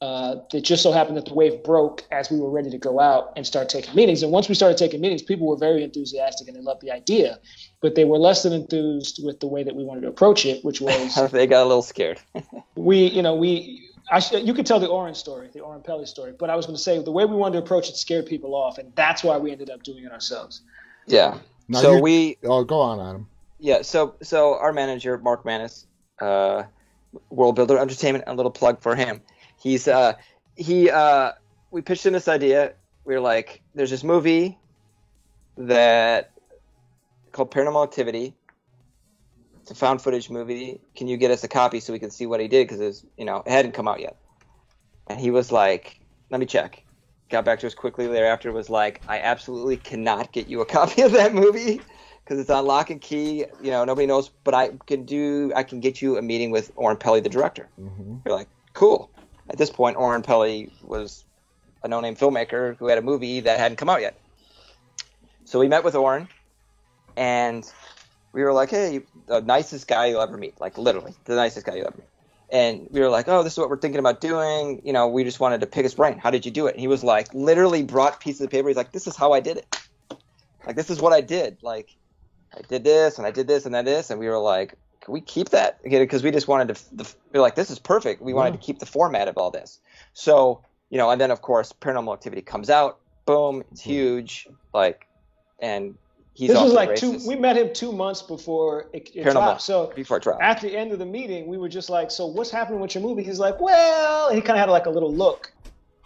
Uh, it just so happened that the wave broke as we were ready to go out and start taking meetings. And once we started taking meetings, people were very enthusiastic and they loved the idea, but they were less than enthused with the way that we wanted to approach it, which was [laughs] they got a little scared. [laughs] we, you know, we. I sh- you could tell the Oren story, the Oren Peli story, but I was going to say the way we wanted to approach it scared people off, and that's why we ended up doing it ourselves. yeah. Now so we Oh, go on, Adam. Yeah, so so our manager Mark Manis, uh, World Builder Entertainment, a little plug for him. He's uh, he uh, we pitched in this idea. We were like, there's this movie that called Paranormal Activity. It's a found footage movie. Can you get us a copy so we can see what he did? Because it's you know it hadn't come out yet. And he was like, let me check. Got back to us quickly thereafter. Was like, I absolutely cannot get you a copy of that movie because it's on lock and key. You know, nobody knows, but I can do. I can get you a meeting with Oren Peli, the director. hmm You're like, cool. At this point, Oren Peli was a no-name filmmaker who had a movie that hadn't come out yet. So we met with Oren, and we were like, hey, the nicest guy you'll ever meet, like literally the nicest guy you'll ever meet. And we were like, oh, this is what we're thinking about doing. You know, we just wanted to pick his brain. How did you do it? And he was like, literally brought pieces of paper. He's like, this is how I did it. Like, this is what I did. Like, I did this and I did this and then this. And we were like, can we keep that? Because we just wanted to, the, were like, this is perfect. We wanted to keep the format of all this. So, you know, and then of course, Paranormal Activity comes out. Boom, it's mm-hmm. huge. Like, and he's this was like two. We met him two months before it, it dropped. So before it dropped. at the end of the meeting, we were just like, "So what's happening with your movie?" He's like, "Well," he kind of had like a little look.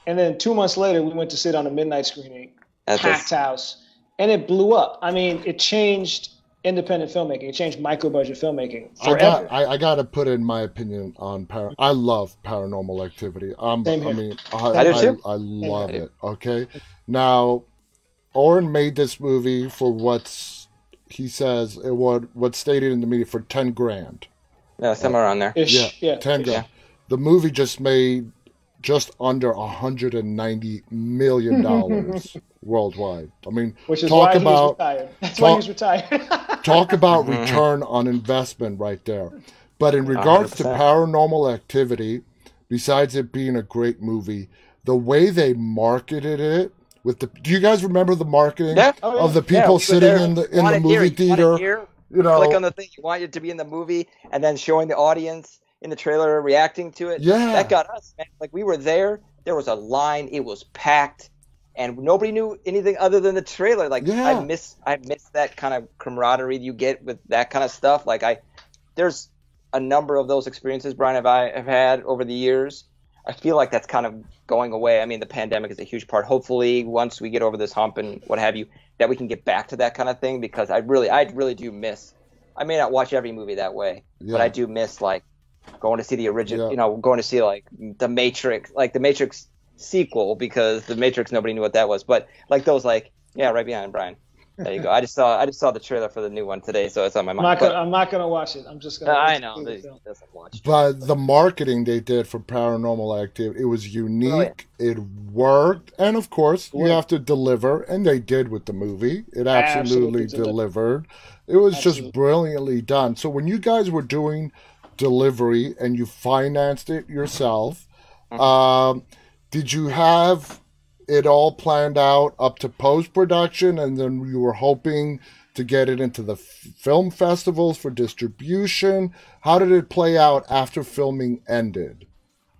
And then two months later, we went to sit on a midnight screening, At packed this, house, and it blew up. I mean, it changed independent filmmaking. It changed micro budget filmmaking I forever. got I, I got to put in my opinion on par. I love Paranormal Activity. Um, Same I here. mean, I, I do I, too. I love I it. Okay, now, Oren made this movie for what's he says it what what's stated in the media for ten grand. yeah, somewhere around there. Ish, Yeah, yeah. ten grand. The movie just made just under hundred and ninety million [laughs] dollars worldwide. I mean, Which is talk why about he's retired. [laughs] That's why talk- he's retired. [laughs] talk about Mhm. return on investment right there. But in regards to 100%. paranormal activity, besides it being a great movie, the way they marketed it with the do you guys remember the marketing Yeah. Oh, yeah. of the people we were sitting in the in the it movie here, you want theater? You know, Click on the thing. You want it to be in the movie, and then showing the audience in the trailer reacting to it. Yeah. that got us. Man. Like we were there. There was a line. It was packed, and nobody knew anything other than the trailer. Like Yeah. I miss, I miss that kind of camaraderie you get with that kind of stuff. Like I, there's a number of those experiences Brian have I have had over the years. I feel like that's kind of going away. I mean, the pandemic is a huge part. Hopefully, once we get over this hump and what have you, that we can get back to that kind of thing because I really, I really do miss. I may not watch every movie that way, yeah. but I do miss like going to see the original, Yeah. you know, going to see like the Matrix, like the Matrix sequel because the Matrix nobody knew what that was, but like those like yeah, right behind Brian. There you go. I just saw I just saw the trailer for the new one today, so it's on my I'm mind. not gonna. I'm not gonna watch it. I'm just gonna. Uh, I know. the They, doesn't watch. But the marketing they did for Paranormal Activity, it was oh, unique. It worked, and of course, you have to deliver, and they did with the movie. It absolutely, Absolutely delivered. delivered. It was just brilliantly done. So when you guys were doing delivery and you financed it yourself, um, did you have it all planned out up to post production, and then you were hoping to get it into the f- film festivals for distribution? How did it play out after filming ended?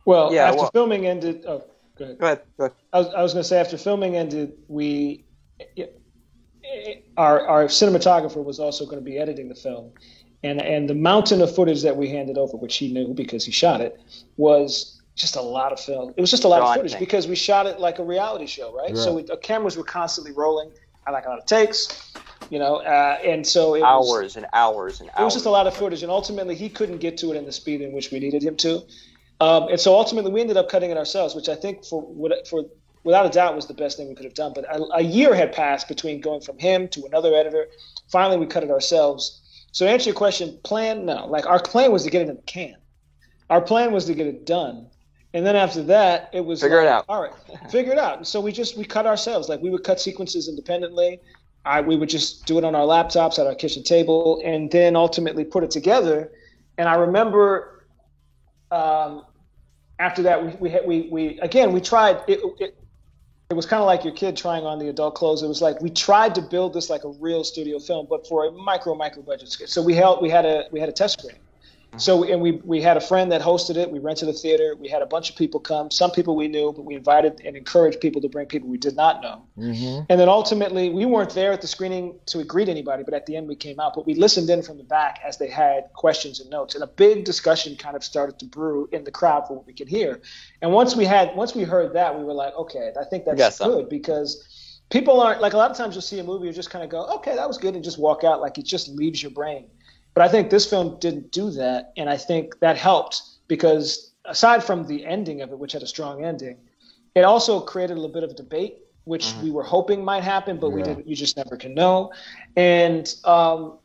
Well, Yeah, after well- filming ended. Oh, go ahead. Go ahead. Go ahead. I was, I was going to say after filming ended, we our our cinematographer was also going to be editing the film, and and the mountain of footage that we handed over, which he knew because he shot it, was just a lot of film. It was just a lot of Daunting. footage because we shot it like a reality show, right? So we, the cameras were constantly rolling. I like a lot of takes, you know, uh, and so it was, Hours and hours and hours. it was just a lot of footage, and ultimately he couldn't get to it in the speed in which we needed him to. Um, and so ultimately we ended up cutting it ourselves, which I think for what- for without a doubt was the best thing we could have done. But a, a year had passed between going from him to another editor. Finally, we cut it ourselves. So to answer your question, plan no. Like our plan was to get it in the can. Our plan was to get it done. And then after that, it was Figure it out. All right, figure it out. And so we just we cut ourselves. Like we would cut sequences independently. I, we would just do it on our laptops at our kitchen table, and then ultimately put it together. And I remember um, after that, we we, had, we we again we tried. It, it, it was kind of like your kid trying on the adult clothes. It was like we tried to build this like a real studio film, but for a micro micro budget. So we held we had a we had a test screening. So and we we had a friend that hosted it. We rented a theater. We had a bunch of people come. Some people we knew, but we invited and encouraged people to bring people we did not know. Mm-hmm. And then ultimately, we weren't there at the screening to greet anybody, but at the end we came out. But we listened in from the back as they had questions and notes, and a big discussion kind of started to brew in the crowd for what we could hear. And once we had, once we heard that, we were like, okay, I think that's something. good because people aren't like a lot of times you'll see a movie, you just kind of go, okay, that was good, and just walk out like it just leaves your brain. But I think this film didn't do that, and I think that helped because aside from the ending of it, which had a strong ending, it also created a little bit of debate, which we were hoping might happen, but we didn't. You just never can know. And um,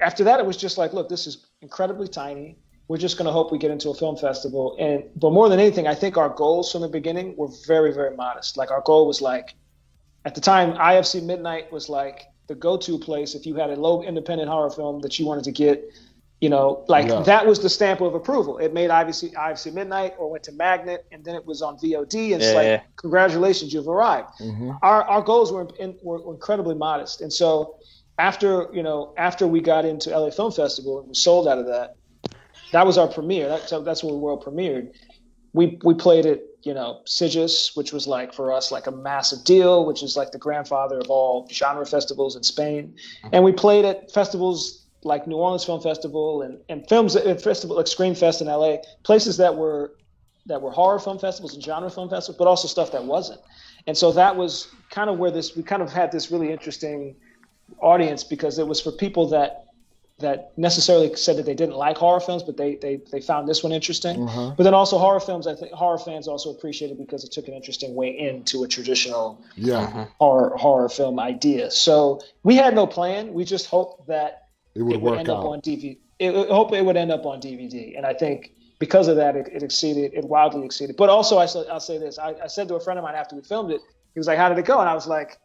after that, it was just like, look, this is incredibly tiny. We're just going to hope we get into a film festival. And but more than anything, I think our goals from the beginning were very, very modest. Like our goal was like, at the time, IFC Midnight was like the go-to place if you had a low independent horror film that you wanted to get. You know, like Yeah. that was the stamp of approval. It made IFC, IFC Midnight or went to Magnet, and then it was on VOD. And it's like, yeah. congratulations, you've arrived Mm-hmm. our our goals were, in, were incredibly modest, and so after you know after we got into LA Film Festival and we sold out of that, that was our premiere. That, so that's when we world premiered. We we played it, you know, Sitges, which was like for us like a massive deal, which is like the grandfather of all genre festivals in Spain, mm-hmm. and we played at festivals like New Orleans Film Festival and and films at festival like Screamfest in LA, places that were that were horror film festivals and genre film festivals, but also stuff that wasn't. And so that was kind of where this we kind of had this really interesting audience because it was for people that that necessarily said that they didn't like horror films, but they they, they found this one interesting. Uh-huh. But then also horror films, I think horror fans also appreciated because it took an interesting way into a traditional Yeah, horror horror film idea. So we had no plan. We just hoped that it would it would work end up on DVD. It, it, hope it would end up on DVD, and I think because of that, it, it exceeded, it wildly exceeded. But also, I said, I'll say this: I, I said to a friend of mine after we filmed it, he was like, "How did it go?" And I was like,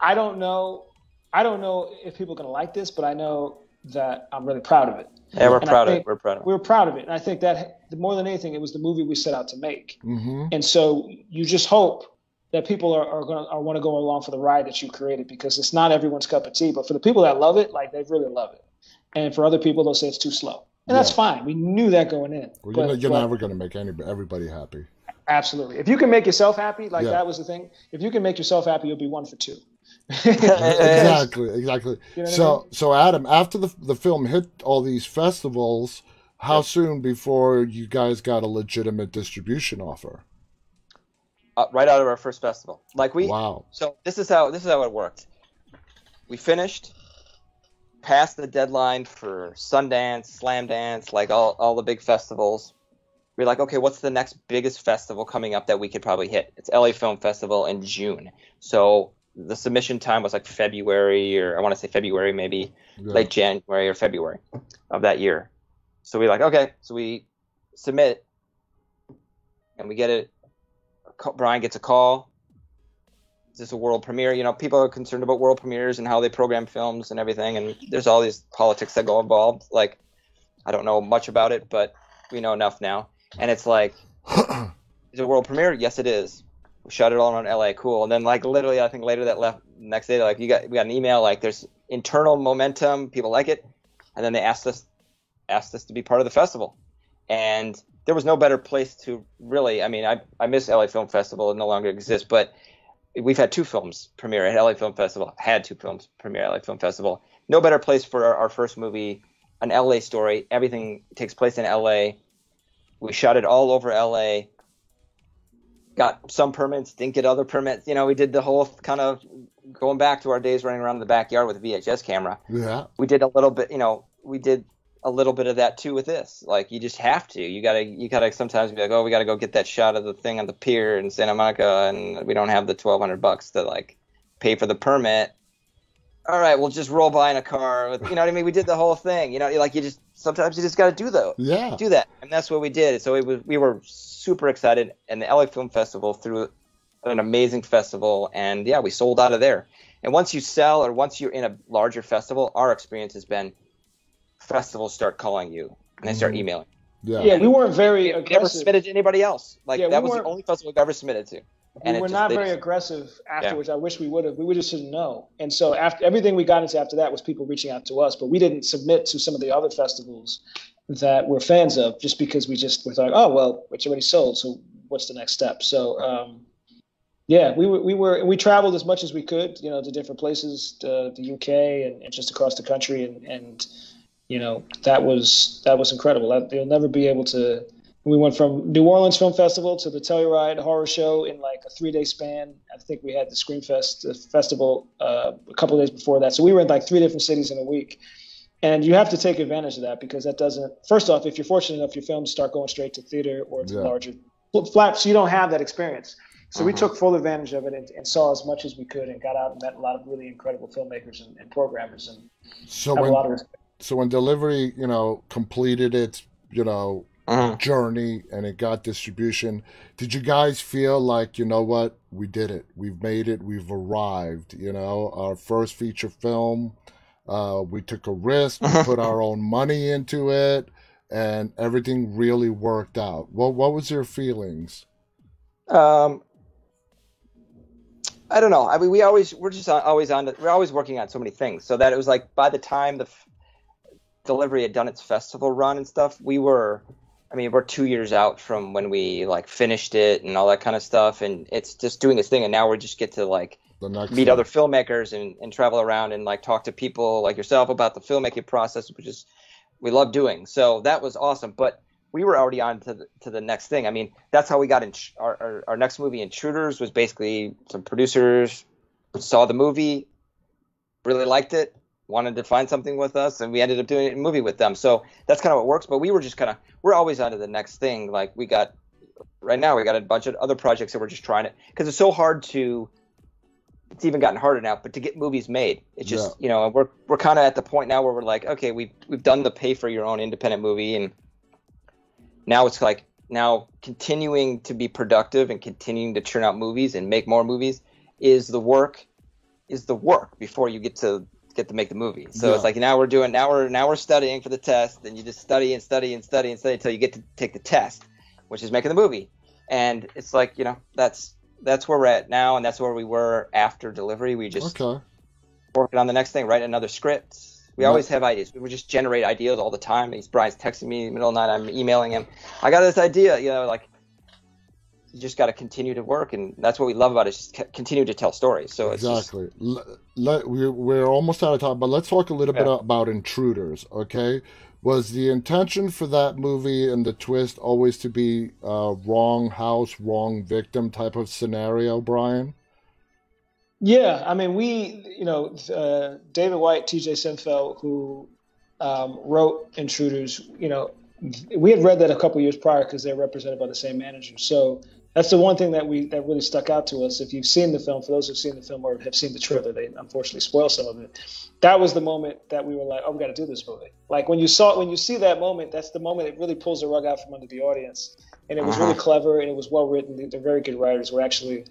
"I don't know, I don't know if people are gonna like this, but I know that I'm really proud of it." Yeah, we're And proud of it. We're proud of it. We were proud of it, and I think that more than anything, it was the movie we set out to make. Mm-hmm. And so you just hope that people are, are going to are want to go along for the ride that you created because it's not everyone's cup of tea. But for the people that love it, like they really love it. And for other people, they'll say it's too slow. And that's fine. We knew that going in. Well, But- you're, not- you're but never going to make any, everybody happy. absolutely. If you can make yourself happy, like Yeah. that was the thing. If you can make yourself happy, you'll be one for two. [laughs] exactly, exactly. You know what I so, so Adam, after the the film hit all these festivals, how soon before you guys got a legitimate distribution offer? Uh, right out of our first festival. Like we. Wow. So this is how this is how it worked. We finished. passed the deadline for Sundance, Slamdance, like all, all the big festivals. We are like, okay, what's the next biggest festival coming up that we could probably hit? It's LA Film Festival in June. So the submission time was like February, or I want to say February, maybe yeah. late January or February of that year. So we like, okay, so we submit, and we get it. Brian gets a call is this a world premiere? You know, people are concerned about world premieres and how they program films and everything, and there's all these politics that go involved. Like, I don't know much about it, but we know enough now. And it's like, [clears throat] is it a world premiere? Yes, it is. We shot it all around LA, cool. And then like literally, I think later that left next day, like you got we got an email like there's internal momentum, people like it, and then they asked us asked us to be part of the festival, and there was no better place to really. I mean, I I miss LA Film Festival; it no longer exists, but we've had two films premiere at LA Film Festival. Had two films premiere at LA Film Festival. No better place for our, our, first movie, an LA story. Everything takes place in LA. We shot it all over LA. Got some permits, didn't get other permits. You know, we did the whole kind of going back to our days running around in the backyard with a VHS camera. Yeah. We did a little bit. You know, we did a little bit of that too with this. Like you just have to. You gotta you gotta sometimes be like, oh, we gotta go get that shot of the thing on the pier in Santa Monica, and we don't have the twelve hundred bucks to like pay for the permit. All right, we'll just roll by in a car. With, you know what I mean? We did the whole thing. You know, like you just sometimes you just got to do though. Yeah. Do that, and that's what we did. So it was we were super excited, and the LA Film Festival threw an amazing festival, and yeah, we sold out of there. And once you sell, or once you're in a larger festival, our experience has been festivals start calling you and they start mm-hmm. emailing. Yeah. yeah, we weren't very aggressive. Never submitted to anybody else. Like yeah, that was the only festival we've ever submitted to. And we were just, not very just, aggressive afterwards. Yeah. I wish we would have. We just didn't know. And so after everything we got into after that was people reaching out to us, but we didn't submit to some of the other festivals that we're fans of just because we just were like, oh well, it's already sold, so what's the next step? So um, yeah, we were we were we traveled as much as we could, you know, to different places, to the UK and, and just across the country, and and you know that was that was incredible. That, you'll never be able to. We went from New Orleans Film Festival to the Telluride Horror Show in like a three day span. I think we had the Screamfest festival uh, a couple days before that. So we were in like three different cities in a week. And you have to take advantage of that because that doesn't. First off, if you're fortunate enough, your films start going straight to theater or to yeah. larger flaps, so you don't have that experience. So uh-huh. we took full advantage of it and, and, saw as much as we could and got out and met a lot of really incredible filmmakers and, and programmers and so when, a lot of respect so when delivery, you know, completed its, you know, uh-huh. journey and it got distribution, did you guys feel like, you know what, we did it, we've made it, we've arrived, you know, our first feature film, uh, we took a risk, we put our own money into it, and everything really worked out. What what was your feelings? Um, I don't know. I mean, we always we're just always on. We're always working on so many things, so that it was like by the time the delivery had done its festival run and stuff, we were, I mean, we're two years out from when we like finished it and all that kind of stuff, and it's just doing its thing. And now we just get to like meet thing. other filmmakers and, and travel around and like talk to people like yourself about the filmmaking process, which is we love doing. So that was awesome. But we were already on to the, to the next thing. I mean, that's how we got in. Our, our, our next movie, Intruders, was basically some producers saw the movie, really liked it, wanted to find something with us and we ended up doing a movie with them. So that's kind of what works but we were just kind of we're always on to the next thing. Like we got right now we got a bunch of other projects that we're just trying to because it's so hard to it's even gotten harder now but to get movies made. It's just yeah. you know we're we're kind of at the point now where we're like okay we've we've done the pay for your own independent movie and now it's like now continuing to be productive and continuing to churn out movies and make more movies is the work is the work before you get to get to make the movie. So yeah. it's like now we're doing now we're now we're studying for the test, and you just study and study and study and study until you get to take the test, which is making the movie. And it's like you know that's that's where we're at now, and that's where we were after delivery. We just okay. working on the next thing, write another script. We always have ideas. We just generate ideas all the time. He's Brian's texting me in the middle of the night. I'm emailing him. I got this idea. You know, like you just got to continue to work, and that's what we love about it. Is just continue to tell stories. So exactly. Just... Let, we're, we're almost out of time, but let's talk a little yeah. bit about Intruders. Okay, was the intention for that movie and the twist always to be a wrong house, wrong victim type of scenario, Brian? Yeah, I mean, we, you know, uh, David White, T.J. Cimfel, who um, wrote Intruders, you know, we had read that a couple years prior because they're represented by the same manager. So that's the one thing that we that really stuck out to us. If you've seen the film, for those who've seen the film or have seen the trailer, they unfortunately spoil some of it. That was the moment that we were like, "Oh, we got to do this movie." Like when you saw when you see that moment, that's the moment it really pulls the rug out from under the audience, and it was uh-huh. really clever and it was well written. They're very good writers. We're actually,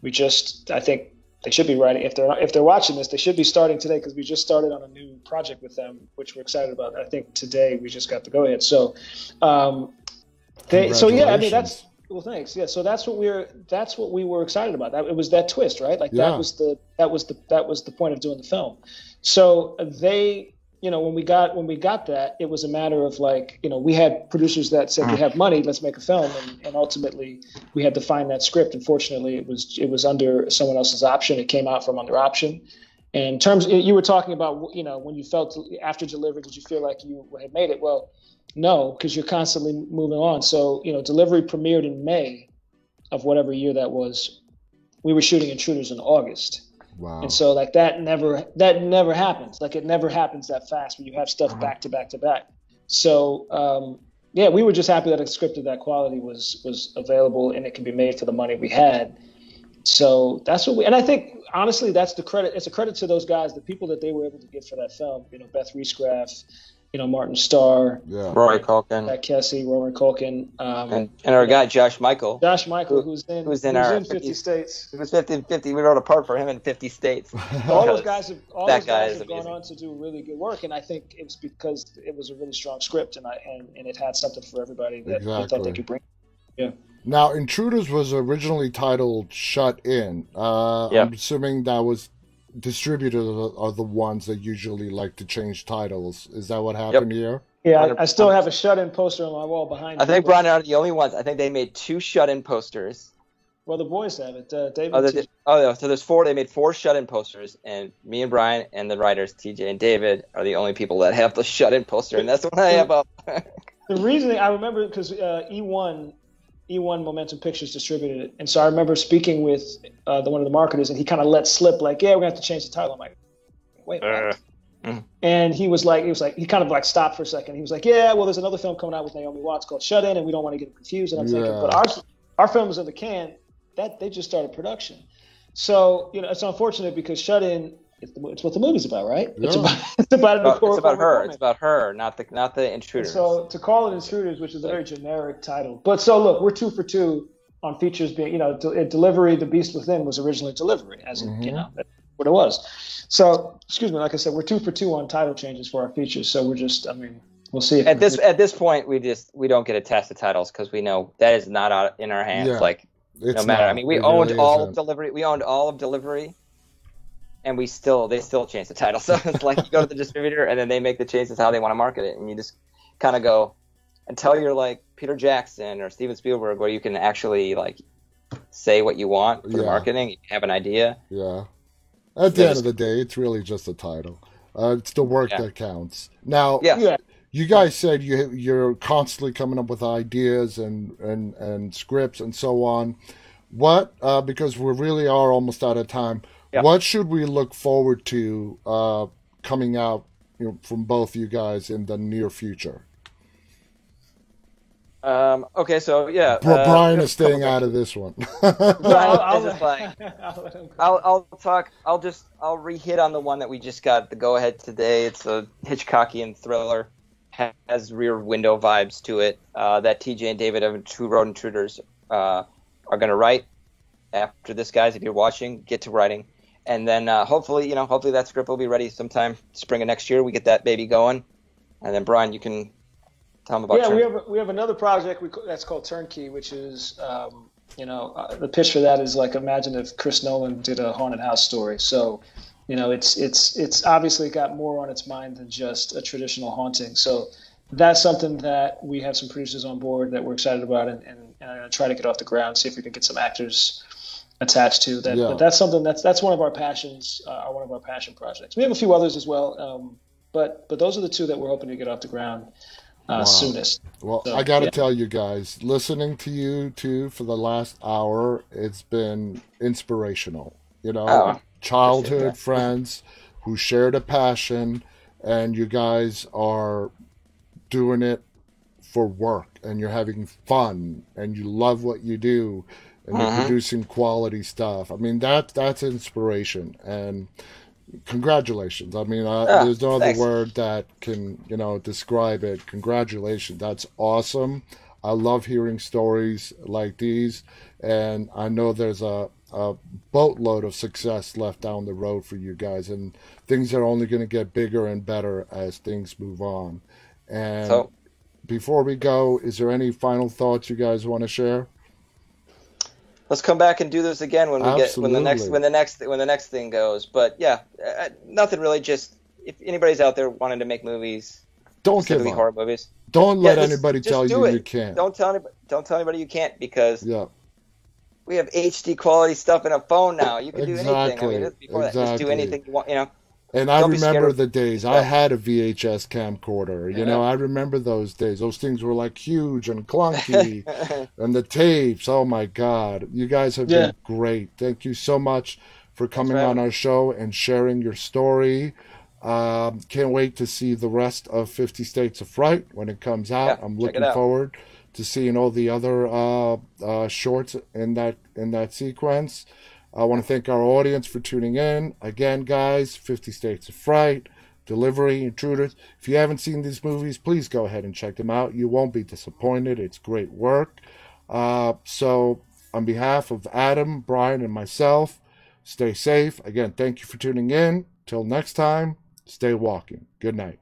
we just I think they should be writing if they're if they're watching this, they should be starting today because we just started on a new project with them, which we're excited about. I think today we just got the go ahead. So, um, they so yeah, I mean that's well, thanks. Yeah, so that's what we're that's what we were excited about. That it was that twist, right? Like yeah. that was the that was the that was the point of doing the film. So they, you know, when we got when we got that, it was a matter of like, you know, we had producers that said we mm. have money, let's make a film, and, and ultimately we had to find that script. Unfortunately, it was it was under someone else's option. It came out from under option. And in terms, you were talking about, you know, when you felt after delivery, did you feel like you had made it? Well no, because you're constantly moving on. So, you know, delivery premiered in May of whatever year that was. We were shooting Intruders in August. Wow. And so like that never that never happens. Like it never happens that fast when you have stuff uh-huh. back to back to back. So um, yeah, we were just happy that a script of that quality was was available and it could be made for the money we had. So that's what we and I think honestly that's the credit it's a credit to those guys, the people that they were able to get for that film. You know, Beth Riesgraf, you know, Martin Starr, yeah. Rory Culkin, Jack Kesy, Rory Culkin, um, and, and, our guy Josh Mikel. Josh Mikel, who, who's in who's in, who's our in 50, 50 states. It was 50, 50. We wrote a part for him in 50 states. [laughs] all those guys have all those guys have gone on to do really good work, and I think it was because it was a really strong script, and I and, and it had something for everybody that exactly. they thought they could bring. Yeah. Now, Intruders was originally titled Shut In. Uh, yep. I'm assuming that was distributors are the ones that usually like to change titles. Is that what happened yep. here? Yeah, I, I, still have a shut-in poster on my wall behind. Me. I me. think Brian are the only ones. I think they made two shut-in posters. Well, the boys have it. Uh, David. Oh, oh, yeah. So there's four. They made four shut-in posters, and me and Brian and the writers TJ and David are the only people that have the shut-in poster, and that's what I have up. the [laughs] reason I remember because uh, E1 E1 Momentum Pictures distributed it. And so I remember speaking with uh, the one of the marketers, and he kind of let slip, like, "Yeah, we're gonna have to change the title." I'm like, "Wait, uh, mm. And he was like, he was like, he kind of like stopped for a second. He was like, "Yeah, well, there's another film coming out with Naomi Watts called Shut In, and we don't want to get confused." And I'm yeah. thinking, but our our film is in the can. That they just started production. So you know, it's unfortunate because Shut In it's, the, it's what the movie's about, right? Yeah. It's about [laughs] it's about, it's about, it's about her. It's about her, not the not the intruders. So to call it intruders, which is a very generic title, but so look, we're two for two on features being, you know, de- delivery. The Beast Within was originally delivery, as mm-hmm. you know what it was. So excuse me, like I said, we're two for two on title changes for our features. So we're just, I mean, we'll see. at this at this point, we just we don't get a test to titles because we know that is not out in our hands. Yeah. Like it's no matter. Not. I mean, we owned really all isn't. of delivery. We owned all of delivery and we still they still change the title. [laughs] So it's like you go to the distributor and then they make the changes how they want to market it, and you just kind of go until you're like Peter Jackson or Steven Spielberg, where you can actually like say what you want for yeah. the marketing. You have an idea. Yeah. At the end of the day, it's really just a title. Uh, it's the work yeah. that counts. Now, yeah. you guys said you you're constantly coming up with ideas and and and scripts and so on. What? Uh, because we really are almost out of time. Yep. What should we look forward to uh, coming out you know, from both you guys in the near future? Um, okay, so yeah, uh, Brian is staying out of this one. [laughs] I'll, I'll, like, I'll, I'll, talk. I'll just I'll re-hit on the one that we just got the go ahead today. It's a Hitchcockian thriller, has Rear Window vibes to it. Uh, that TJ and David of Two Road Intruders uh, are going to write after this, guys. If you're watching, get to writing and then uh, hopefully, you know, hopefully that script will be ready sometime spring of next year. We get that baby going, and then Brian, you can tell them about. Yeah, we have we have another project we, that's called Turnkey, which is, um, you know, uh, the pitch for that is like imagine if Chris Nolan did a haunted house story. So, you know, it's it's it's obviously got more on its mind than just a traditional haunting. So. That's something that we have some producers on board that we're excited about, and, and, and try to get off the ground. See if we can get some actors attached to that. Yeah. But that's something that's that's one of our passions, uh, one of our passion projects. We have a few others as well, um, but but those are the two that we're hoping to get off the ground uh, wow. soonest. Well, so, I got to yeah. tell you guys, listening to you two for the last hour, it's been inspirational. You know, oh, childhood friends who shared a passion, and you guys are doing it for work, and you're having fun, and you love what you do, and Mhm. producing quality stuff. I mean, that that's inspiration, and congratulations. I mean, uh, Ah, there's no other word that can you know describe it. Congratulations. That's awesome. I love hearing stories like these, and I know there's a, a boatload of success left down the road for you guys, and things are only going to get bigger and better as things move on. And So before we go, is there any final thoughts you guys want to share? Let's come back and do this again when we get when the next when the next when the next thing goes. But yeah, uh, nothing really. Just if anybody's out there wanting to make movies, Don't give up. horror movies, Don't Yeah, let just- anybody just tell you it. you can't. don't tell anybody. Don't tell anybody you can't because Yeah, we have HD quality stuff in a phone now. You can do anything. I Exactly, mean, before that, just do anything you want. You know. And I Don't be remember the days I had a VHS camcorder. You Yeah. know, I remember those days. Those things were like huge and clunky. [laughs] and the tapes. Oh my God, you guys have Yeah. been great. Thank you so much for coming on our show and sharing your story. Um, can't wait to see the rest of Fifty States of Fright when it comes out. Yeah, I'm looking out. forward to seeing all the other uh, uh, shorts in that in that sequence. I want to thank our audience for tuning in. Again, guys, Fifty States of Fright, Delivery, Intruders. If you haven't seen these movies, please go ahead and check them out. You won't be disappointed. It's great work. Uh, so, on behalf of Adam, Brian, and myself, stay safe. Again, thank you for tuning in. Till next time, stay walking. Good night.